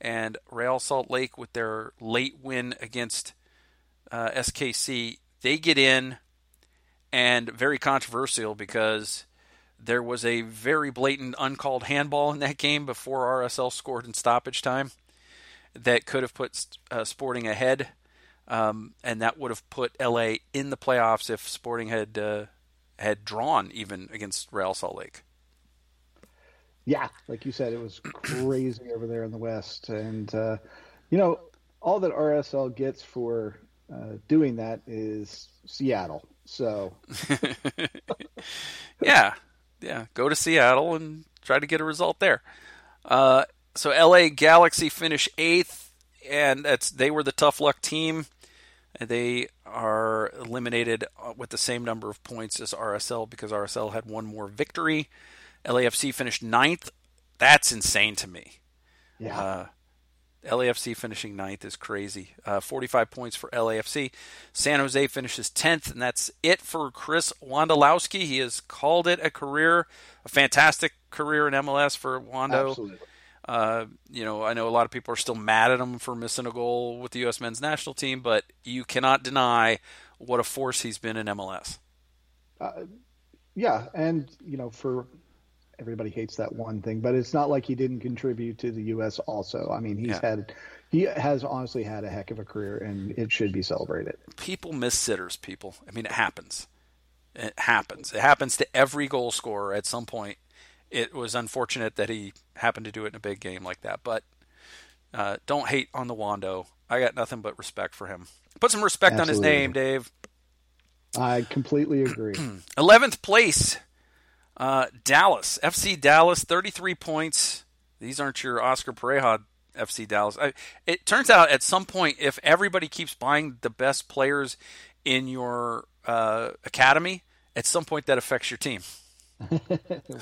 and Real Salt Lake with their late win against uh, SKC, they get in, and very controversial because there was a very blatant uncalled handball in that game before RSL scored in stoppage time that could have put uh, Sporting ahead um, and that would have put LA in the playoffs if Sporting had uh, had drawn even against Real Salt Lake. Yeah, like you said, it was crazy over there in the West, and uh, you know all that RSL gets for uh, doing that is Seattle. So, yeah, yeah, go to Seattle and try to get a result there. So LA Galaxy finish eighth, and that's they were the tough luck team. They are eliminated uh, with the same number of points as RSL because RSL had one more victory. LAFC finished ninth. That's insane to me. Yeah. Uh, LAFC finishing ninth is crazy. Uh, 45 points for LAFC. San Jose finishes 10th, and that's it for Chris Wondolowski. He has called it a career, a fantastic career in MLS for Wando. Absolutely. Uh, you know, I know a lot of people are still mad at him for missing a goal with the U.S. men's national team, but you cannot deny what a force he's been in MLS. Uh, yeah, and you know, for everybody hates that one thing, but it's not like he didn't contribute to the U.S. Also, I mean, he's yeah. had he has honestly had a heck of a career, and it should be celebrated. People miss sitters. People, I mean, it happens. It happens. It happens to every goal scorer at some point it was unfortunate that he happened to do it in a big game like that. But uh, don't hate on the Wando. I got nothing but respect for him. Put some respect Absolutely. on his name, Dave. I completely agree. 11th place, uh, Dallas. FC Dallas, 33 points. These aren't your Oscar Pareja FC Dallas. I, it turns out at some point, if everybody keeps buying the best players in your uh, academy, at some point that affects your team.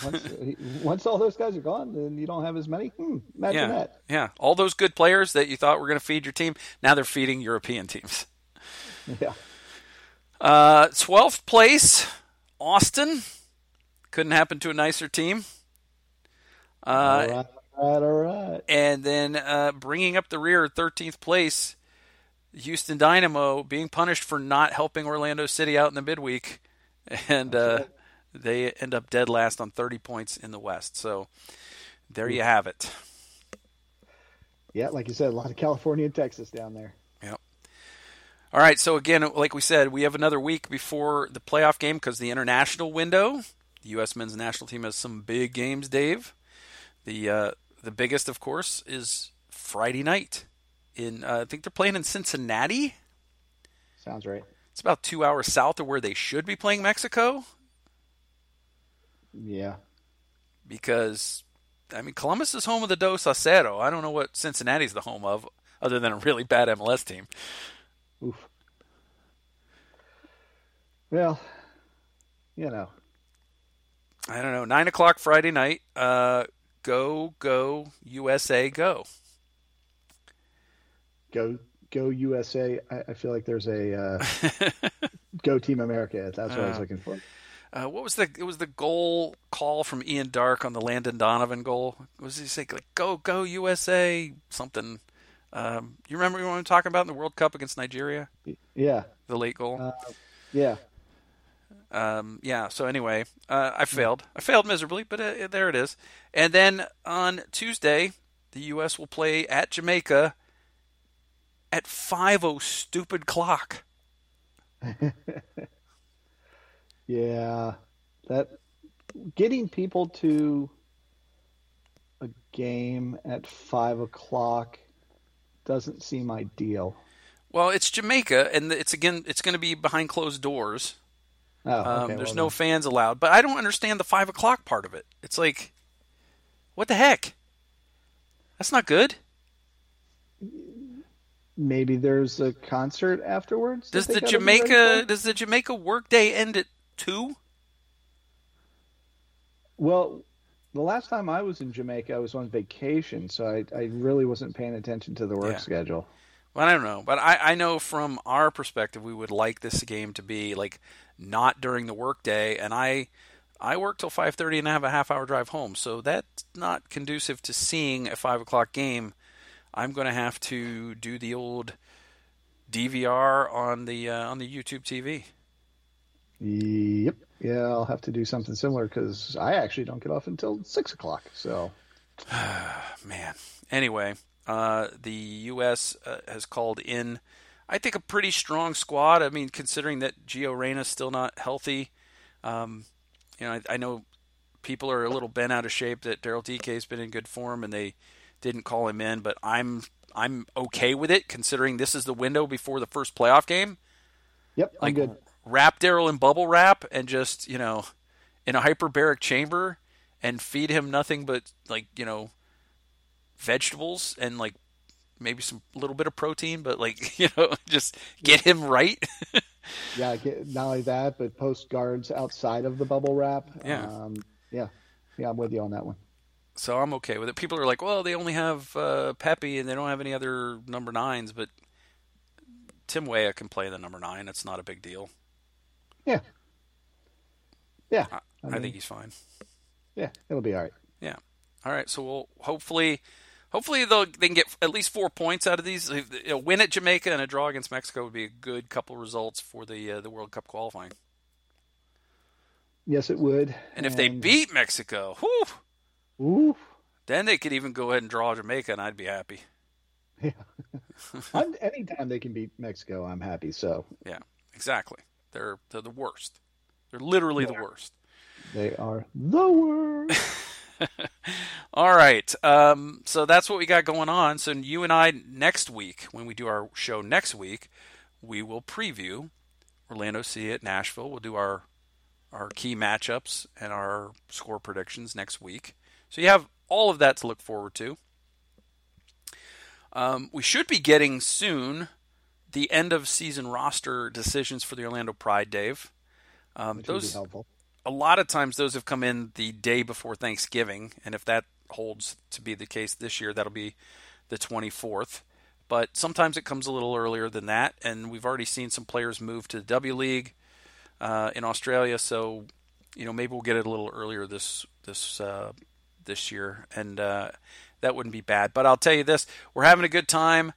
once, once, all those guys are gone, then you don't have as many. Hmm, imagine yeah, that. Yeah, all those good players that you thought were going to feed your team, now they're feeding European teams. Yeah. Uh, 12th place, Austin. Couldn't happen to a nicer team. Uh, all right, all right, all right. And then uh, bringing up the rear, 13th place, Houston Dynamo being punished for not helping Orlando City out in the midweek. And uh, they end up dead last on 30 points in the West. So there you have it. Yeah, like you said, a lot of California and Texas down there. Yep. All right, so again, like we said, we have another week before the playoff game because the international window. The U.S. men's national team has some big games, Dave. The uh, the biggest, of course, is Friday night. In uh, I think they're playing in Cincinnati. Sounds right. It's about two hours south of where they should be playing Mexico. Yeah. Because, I mean, Columbus is home of the Dos a Cero. I don't know what Cincinnati's the home of, other than a really bad MLS team. Oof. Well, you know. I don't know. Nine o'clock Friday night. Uh, go, go, USA, go. Go, go USA. I, I feel like there's a uh, go Team America. That's what uh, I was looking for. Uh, what was the it was the goal call from Ian Darke on the Landon Donovan goal? What was he saying like go go USA something? Um, you remember what I'm talking about in the World Cup against Nigeria? Yeah, the late goal. Uh, yeah, um, yeah. So anyway, uh, I failed. I failed miserably, but uh, there it is. And then on Tuesday, the U.S. will play at Jamaica at five oh stupid clock. yeah, that getting people to a game at five o'clock doesn't seem ideal. Well, it's Jamaica, and it's again, it's going to be behind closed doors. Oh, okay. um, there's well, no then. fans allowed, but I don't understand the five o'clock part of it. It's like, what the heck? That's not good. Maybe there's a concert afterwards. Does the Jamaica does the Jamaica workday end at two? Well, the last time I was in Jamaica, I was on vacation, so I, I really wasn't paying attention to the work Yeah. schedule. Well, I don't know, but I, I know from our perspective, we would like this game to be like not during the workday, and I I work till five thirty and I have a half hour drive home, so that's not conducive to seeing a five o'clock game. I'm going to have to do the old DVR on the uh, on the YouTube TV. Yep. Yeah, I'll have to do something similar because I actually don't get off until six o'clock. So Man. Anyway, uh, the U.S. Uh, has called in, I think, a pretty strong squad. I mean, considering that Gio Reyna's still not healthy. Um, you know, I, I know people are a little bent out of shape that Daryl Dike has been in good form and they didn't call him in, but I'm I'm okay with it considering this is the window before the first playoff game. yep, I'm good. Wrap Daryl in bubble wrap and just you know in a hyperbaric chamber and feed him nothing but like you know vegetables and like maybe some little bit of protein, but like you know just get him right. Yeah, get, not only that, but post guards outside of the bubble wrap. Yeah. Um, yeah. Yeah, I'm with you on that one. so I'm okay with it. People are like, well, they only have uh, Pepi and they don't have any other number nines, but Tim Weah can play the number nine. It's not a big deal. Yeah. Yeah. I, I I think he's fine. Yeah, it'll be all right. Yeah. All right. So we'll hopefully, hopefully they'll they can get at least four points out of these. A win at Jamaica and a draw against Mexico would be a good couple results for the uh, the World Cup qualifying. Yes, it would. And if they beat Mexico, whew, Ooh, then they could even go ahead and draw Jamaica, and I'd be happy. I'm, anytime they can beat Mexico, I'm happy. So Yeah, exactly. They're they're the worst. They're literally the worst. they are the worst. All right. Um, so that's what we got going on. So you and I next week, when we do our show next week, we will preview Orlando City at Nashville. We'll do our our key matchups and our score predictions next week. So you have all of that to look forward to. Um, we should be getting soon the end of season roster decisions for the Orlando Pride, Dave. Um, Which would be those helpful. a lot of times those have come in the day before Thanksgiving, and if that holds to be the case this year, that'll be the 24th. But sometimes it comes a little earlier than that, and we've already seen some players move to the W League uh, in Australia, so you know maybe we'll get it a little earlier this this uh, this year, and uh, that wouldn't be bad. But I'll tell you this: we're having a good time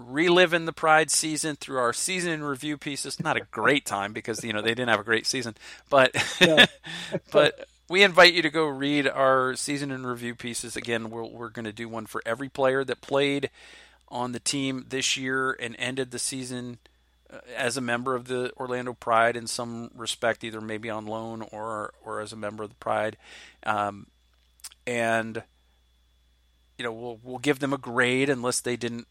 reliving the Pride season through our season in review pieces. Not a great time because you know they didn't have a great season, but Yeah. but we invite you to go read our season in review pieces. Again, we're we're going to do one for every player that played on the team this year and ended the season uh, as a member of the Orlando Pride in some respect, either maybe on loan or or as a member of the Pride, um, and you know we'll we'll give them a grade unless they didn't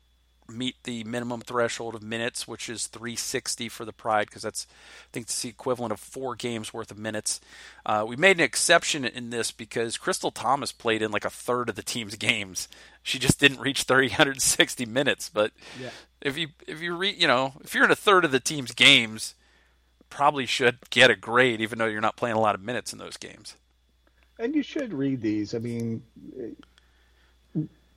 meet the minimum threshold of minutes, which is 360 for the Pride, because that's I think it's the equivalent of four games worth of minutes. Uh, we made an exception in this because Crystal Thomas played in like a third of the team's games. She just didn't reach 360 minutes. But yeah. if you if you re, you know if you're in a third of the team's games, probably should get a grade, even though you're not playing a lot of minutes in those games. And you should read these. I mean,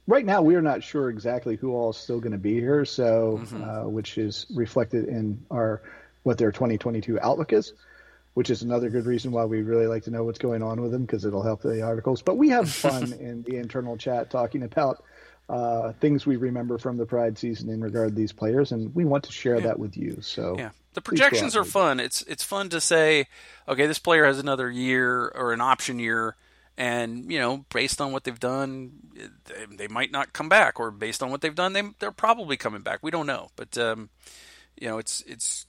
right now we are not sure exactly who all is still going to be here, so mm-hmm. uh, which is reflected in our what their 2022 outlook is, which is another good reason why we really like to know what's going on with them because it'll help the articles. But we have fun in the internal chat talking about uh, things we remember from the Pride season in regard to these players, and we want to share yeah. that with you. So yeah. The projections are fun. It's it's fun to say, okay, this player has another year or an option year and you know based on what they've done they, might not come back or based on what they've done they, they're probably coming back. We don't know. But um, you know it's it's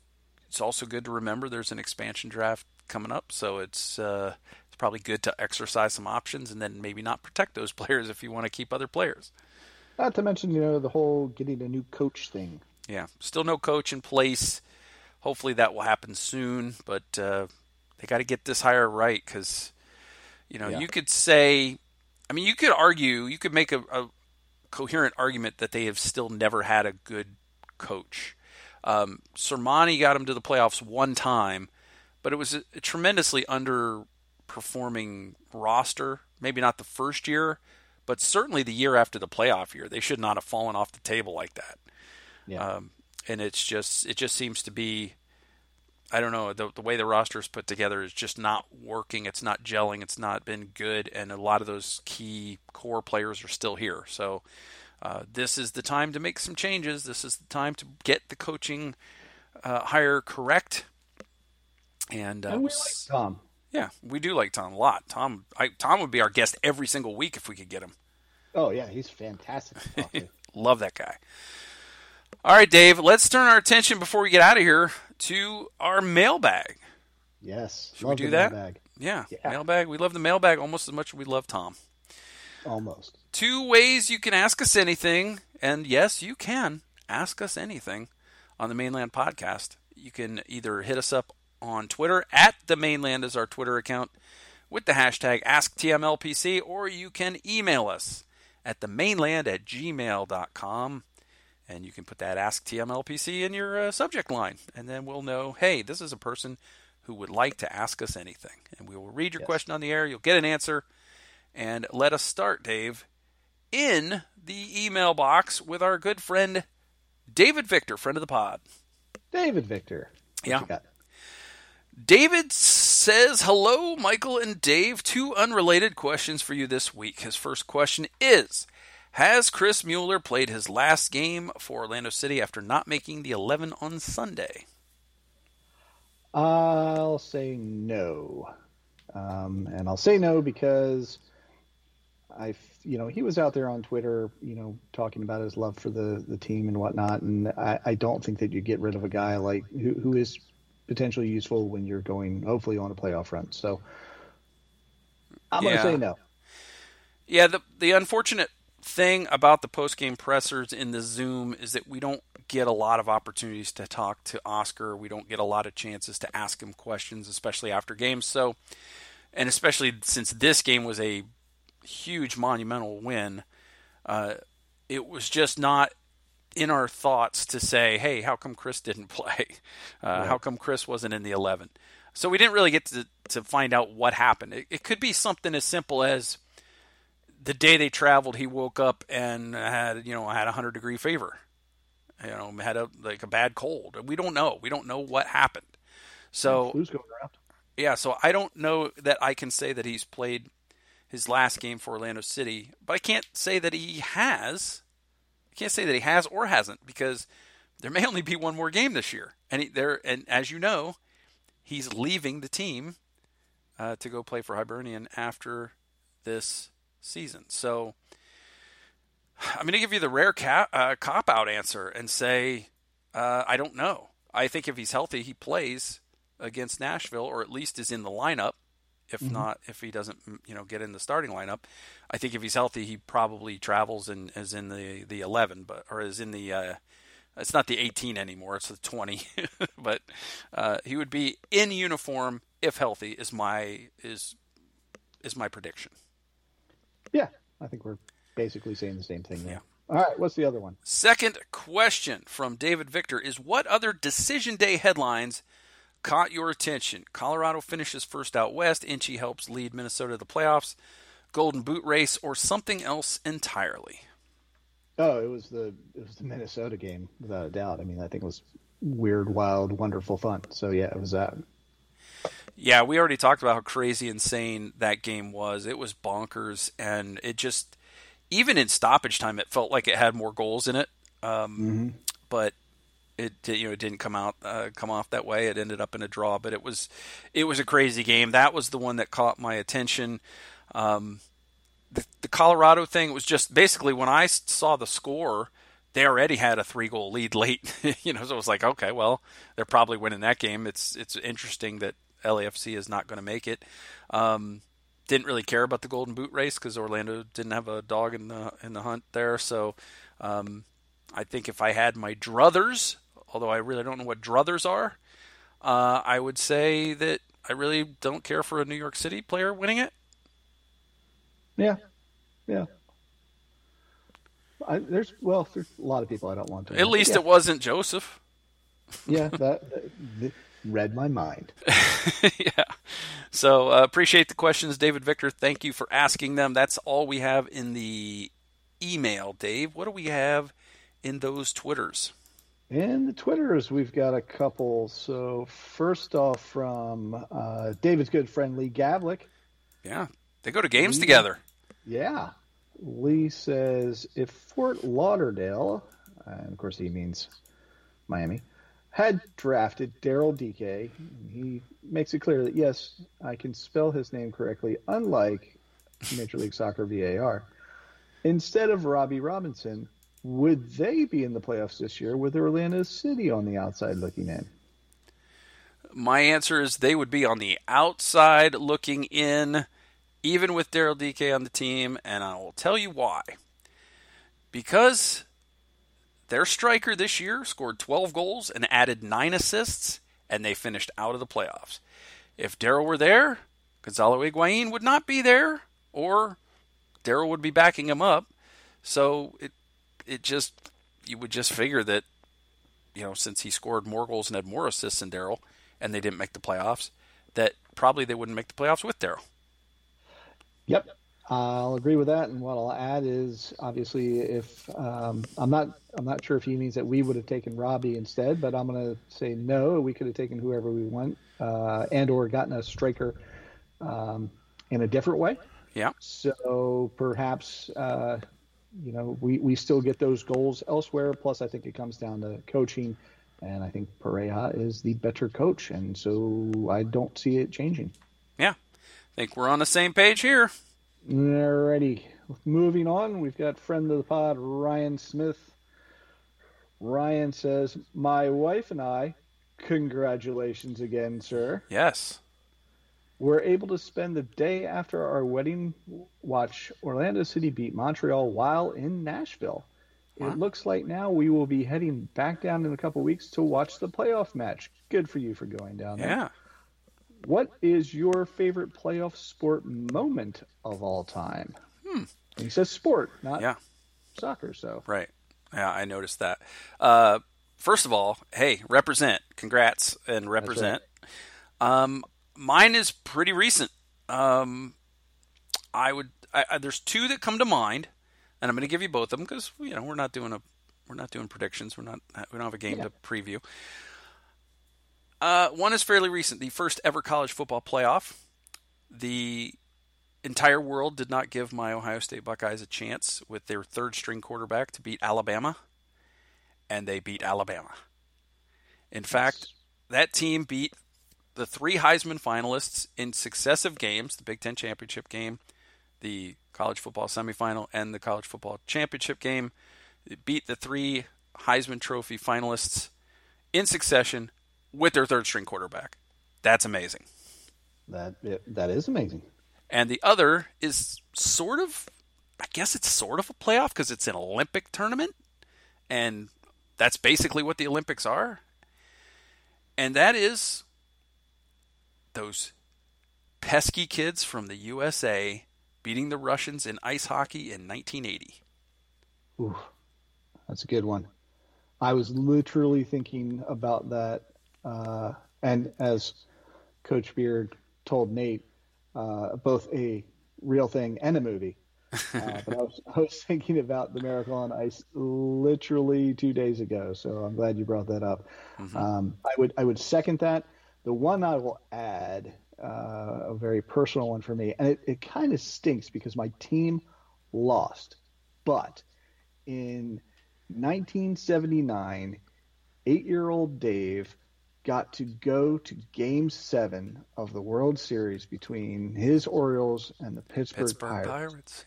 it's also good to remember there's an expansion draft coming up. So it's uh, it's probably good to exercise some options and then maybe not protect those players if you want to keep other players. Not to mention you know the whole getting a new coach thing. Yeah. Still no coach in place. Hopefully that will happen soon but uh, they got to get this hire right because you know, yeah. you could say, I mean, you could argue, you could make a, a, coherent argument that they have still never had a good coach. Um, Sermanni got them to the playoffs one time, but it was a, a tremendously underperforming roster. Maybe not the first year, but certainly the year after the playoff year, they should not have fallen off the table like that. Yeah. Um, and it's just it just seems to be I don't know the the way the roster is put together is just not working. It's not gelling. It's not been good, and a lot of those key core players are still here. So uh, this is the time to make some changes. This is the time to get the coaching uh, hire correct. And, uh, and we like Tom. Yeah, we do like Tom a lot. Tom, I, Tom would be our guest every single week if we could get him. Oh yeah, he's fantastic. Love that guy. All right, Dave, let's turn our attention before we get out of here to our mailbag. Yes. Should we do that? Mailbag. Yeah, yeah, mailbag. We love the mailbag almost as much as we love Tom. Almost. Two ways you can ask us anything, and yes, you can ask us anything on the Mane Land Podcast. You can either hit us up on Twitter at the Mane Land is our Twitter account with the hashtag AskTMLPC, or you can email us at the Mane Land at gmail.com and you can put that Ask TMLPC in your uh, subject line, and then we'll know, hey, this is a person who would like to ask us anything, and we will read your yes. question on the air. You'll get an answer, and let us start, Dave, in the email box with our good friend David Victor, friend of the pod. David Victor. What yeah. David says, Hello, Michael and Dave. Two unrelated questions for you this week. His first question is has Chris Mueller played his last game for Orlando City after not making the 11 on Sunday? I'll say no. Um, and I'll say no because I, you know, he was out there on Twitter, you know, talking about his love for the, the team and whatnot. And I, I don't think that you get rid of a guy like who, who is potentially useful when you're going, hopefully, on a playoff run. So I'm yeah. going to say no. Yeah, the the unfortunate thing about the post game pressers in the Zoom is that we don't get a lot of opportunities to talk to Oscar. We don't get a lot of chances to ask him questions, especially after games. So, and especially since this game was a huge monumental win, uh, it was just not in our thoughts to say, "Hey, how come Chris didn't play? Uh, right. How come Chris wasn't in the 11?" So we didn't really get to to find out what happened. It, it could be something as simple as the day they traveled, he woke up and had you know had a hundred degree fever. You know, had a like a bad cold. We don't know. We don't know what happened. So who's going around? Yeah, so I don't know that I can say that he's played his last game for Orlando City, but I can't say that he has. I can't say that he has or hasn't because there may only be one more game this year, and he, there and as you know, he's leaving the team uh, to go play for Hibernian after this season. So I'm going to give you the rare cap, uh, cop out answer and say uh, I don't know. I think if he's healthy, he plays against Nashville, or at least is in the lineup. If mm-hmm. not, if he doesn't, you know, get in the starting lineup, I think if he's healthy, he probably travels and is in the the 11, but or is in the. Uh, it's not the 18 anymore; it's the 20. but uh, he would be in uniform if healthy. Is my is is my prediction. Yeah, I think we're basically saying the same thing there. Yeah. All right, what's the other one? Second question from David Victor is what other decision day headlines caught your attention? Colorado finishes first out west, Inchy helps lead Minnesota to the playoffs, Golden Boot race, or something else entirely? Oh, it was the it was the Minnesota game without a doubt. I mean, I think it was weird, wild, wonderful fun. So yeah, it was that. Yeah, we already talked about how crazy insane that game was. It was bonkers, and it just even in stoppage time, it felt like it had more goals in it. Um, mm-hmm. But it you know it didn't come out uh, come off that way. It ended up in a draw, but it was it was a crazy game. That was the one that caught my attention. Um, the, the Colorado thing was just basically when I saw the score, they already had a three goal lead late. you know, so it was like, okay, well, they're probably winning that game. It's it's interesting that LAFC is not going to make it. Um, didn't really care about the Golden Boot race because Orlando didn't have a dog in the in the hunt there. So um, I think if I had my druthers, although I really don't know what druthers are, uh, I would say that I really don't care for a New York City player winning it. Yeah, yeah. I, there's well, there's a lot of people I don't want to. At least yeah. it wasn't Josef. yeah, that, that, read my mind. yeah. So uh, appreciate the questions, David Victor. Thank you for asking them. That's all we have in the email, Dave. What do we have in those Twitters? In the Twitters, we've got a couple. So first off, from uh, David's good friend Lee Gavlik. Yeah, they go to games Lee, together. Yeah. Lee says if Fort Lauderdale, and of course he means Miami, had drafted Daryl Dike. He makes it clear that yes, I can spell his name correctly, unlike Major League Soccer VAR. Instead of Robbie Robinson, would they be in the playoffs this year with Orlando City on the outside looking in? My answer is they would be on the outside looking in, even with Daryl Dike on the team, and I will tell you why. Because their striker this year scored 12 goals and added 9 assists, and they finished out of the playoffs. If Daryl were there, Gonzalo Higuain would not be there, or Daryl would be backing him up. So it it just you would just figure that you know since he scored more goals and had more assists than Daryl, and they didn't make the playoffs, that probably they wouldn't make the playoffs with Daryl. Yep, I'll agree with that, and what I'll add is obviously if um, I'm not I'm not sure if he means that we would have taken Robbie instead, but I'm going to say no. We could have taken whoever we want, uh, and or gotten a striker um, in a different way. Yeah. So perhaps uh, you know we we still get those goals elsewhere. Plus, I think it comes down to coaching, and I think Pareja is the better coach, and so I don't see it changing. Yeah, I think we're on the same page here. Alrighty. Moving on, we've got friend of the pod, Ryan Smith. Ryan says, My wife and I, congratulations again, sir. Yes. We're able to spend the day after our wedding watch Orlando City beat Montreal while in Nashville. Wow. It looks like now we will be heading back down in a couple weeks to watch the playoff match. Good for you for going down there. Yeah. What is your favorite playoff sport moment of all time? Hmm. he says sport, not yeah. soccer. So right. Yeah, I noticed that. Uh, first of all, hey, represent. Congrats and represent. Right. Um, mine is pretty recent. Um, I would. I, I, there's two that come to mind, and I'm going to give you both of them because you know we're not doing a we're not doing predictions. We're not we don't have a game yeah. to preview. Uh, one is fairly recent. The first ever college football playoff. The entire world did not give my Ohio State Buckeyes a chance with their third string quarterback to beat Alabama, and they beat Alabama. In fact, that team beat the three Heisman finalists in successive games the Big Ten championship game, the college football semifinal, and the college football championship game. It beat the three Heisman Trophy finalists in succession with their third string quarterback. That's amazing. That that is amazing. And the other is sort of, I guess it's sort of a playoff because it's an Olympic tournament, and that's basically what the Olympics are. And that is those pesky kids from the USA beating the Russians in ice hockey in 1980. Ooh, that's a good one. I was literally thinking about that, uh, and as Coach Beard told Nate, uh, both a real thing and a movie. Uh, but I was, I was thinking about the Miracle on Ice literally two days ago, so I'm glad you brought that up. Mm-hmm. Um, I would I would second that. The one I will add, uh, a very personal one for me, and it, it kind of stinks because my team lost, but in 1979, eight-year-old Dave got to go to Game Seven of the World Series between his Orioles and the Pittsburgh, Pittsburgh Pirates. Pirates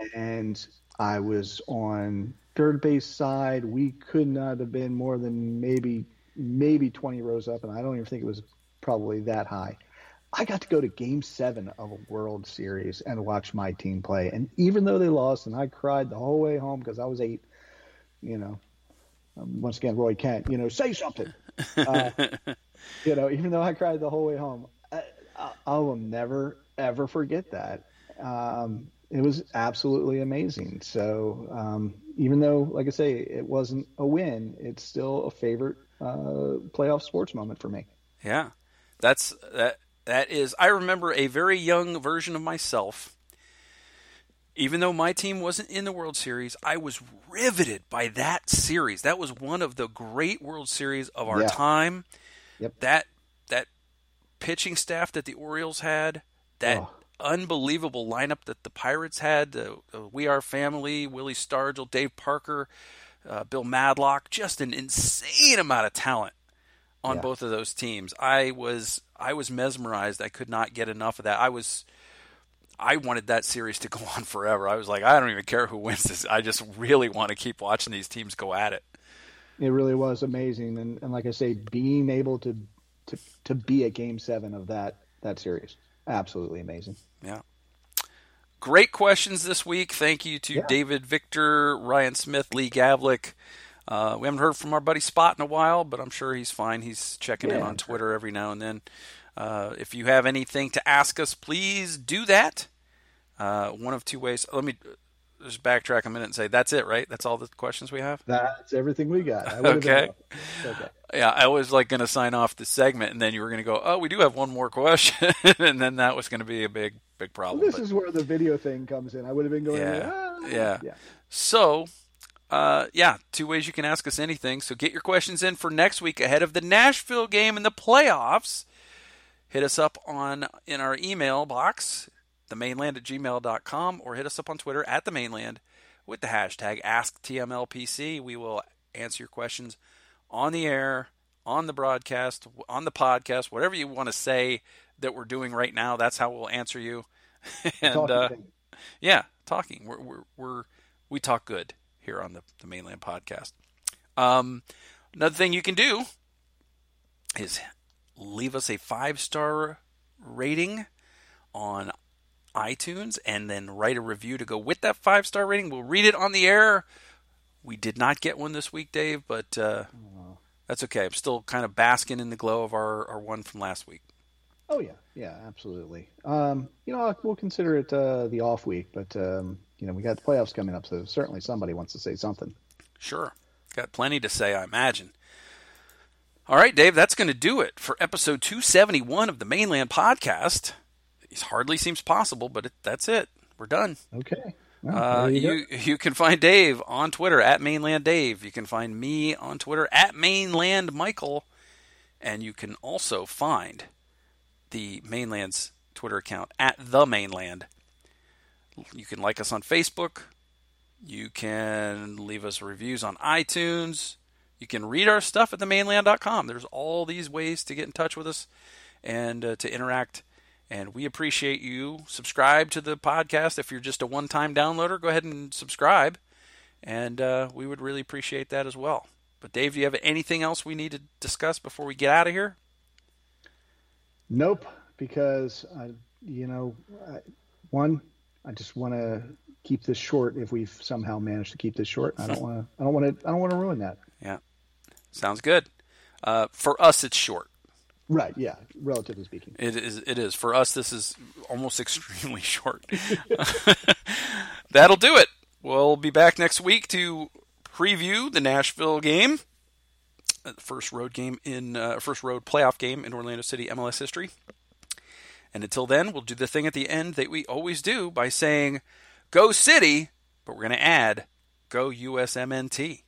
yeah. And I was on third base side. We could not have been more than maybe maybe 20 rows up, and I don't even think it was probably that high. I got to go to Game Seven of a World Series and watch my team play. And even though they lost, and I cried the whole way home because I was eight, you know, um, once again, Roy Kent, you know, say something. Uh, you know, even though I cried the whole way home, I, I will never ever forget that. Um, it was absolutely amazing. So um, even though, like I say, it wasn't a win, it's still a favorite uh, playoff sports moment for me. Yeah, that's that. That is, I remember a very young version of myself even though my team wasn't in the World Series, I was riveted by that series. That was one of the great World Series of our Yeah. time. Yep. That that pitching staff that the Orioles had, that Oh. unbelievable lineup that the Pirates had, the, the We Are Family, Willie Stargell, Dave Parker, uh, Bill Madlock, just an insane amount of talent on Yeah. both of those teams. I was I was mesmerized. I could not get enough of that. I was I wanted that series to go on forever. I was like, I don't even care who wins this. I just really want to keep watching these teams go at it. It really was amazing, and, and like I say, being able to to to be at Game Seven of that that series, absolutely amazing. Yeah. Great questions this week. Thank you to Yeah. David Victor, Ryan Smith, Lee Gavlik. Uh, we haven't heard from our buddy Spot in a while, but I'm sure he's fine. He's checking in on Twitter every now and then. Uh, if you have anything to ask us, please do that. Uh, one of two ways. Let me just backtrack a minute and say that's it, right? That's all the questions we have. That's everything we got. Okay. okay. Yeah, I was like going to sign off the segment, and then you were going to go, "Oh, we do have one more question," and then that was going to be a big, big problem. This But- is where the video thing comes in. I would have been going, Yeah, "Ah." yeah. yeah. So, uh, yeah, two ways you can ask us anything. So get your questions in for next week ahead of the Nashville game in the playoffs. Hit us up on in our email box, themaneland at gmail.com, or hit us up on Twitter at the Mane Land with the hashtag AskTMLPC. We will answer your questions on the air, on the broadcast, on the podcast, whatever you want to say that we're doing right now. That's how we'll answer you. and Talking uh, yeah, talking. We're, we're, we're we talk good here on the, the Mane Land podcast. Um, another thing you can do is leave us a five star rating on iTunes and then write a review to go with that five star rating. We'll read it on the air. We did not get one this week, Dave, but uh, that's okay. I'm still kind of basking in the glow of our, our one from last week. Oh yeah, yeah, absolutely. Um, you know, we'll consider it uh, the off week, but um, you know, we got the playoffs coming up, so certainly somebody wants to say something. Sure. Got plenty to say, I imagine. All right, Dave, that's going to do it for episode 271 of the Mane Land Podcast. It hardly seems possible, but it, that's it. We're done. Okay. Well, Uh, you you you can find Dave on Twitter at Mane Land Dave. You can find me on Twitter at Mane Land Michael, and you can also find the Mane Land's Twitter account at the Mane Land. You can like us on Facebook. You can leave us reviews on iTunes. You can read our stuff at themaneland.com. There's all these ways to get in touch with us and uh, to interact. And we appreciate you. Subscribe to the podcast. If you're just a one time downloader, go ahead and subscribe. And uh, we would really appreciate that as well. But, Dave, do you have anything else we need to discuss before we get out of here? Nope. because I, you know, I, one, I just want to keep this short. If we've somehow managed to keep this short, I don't want to. I don't want to. I don't want to ruin that. Yeah, sounds good. Uh, for us, it's short. Right. Yeah. Relatively speaking, it is. It is for us. This is almost extremely short. That'll do it. We'll be back next week to preview the Nashville game, uh, first road game in uh, first road playoff game in Orlando City MLS history. And until then, we'll do the thing at the end that we always do by saying, "Go City," but we're going to add, "Go USMNT."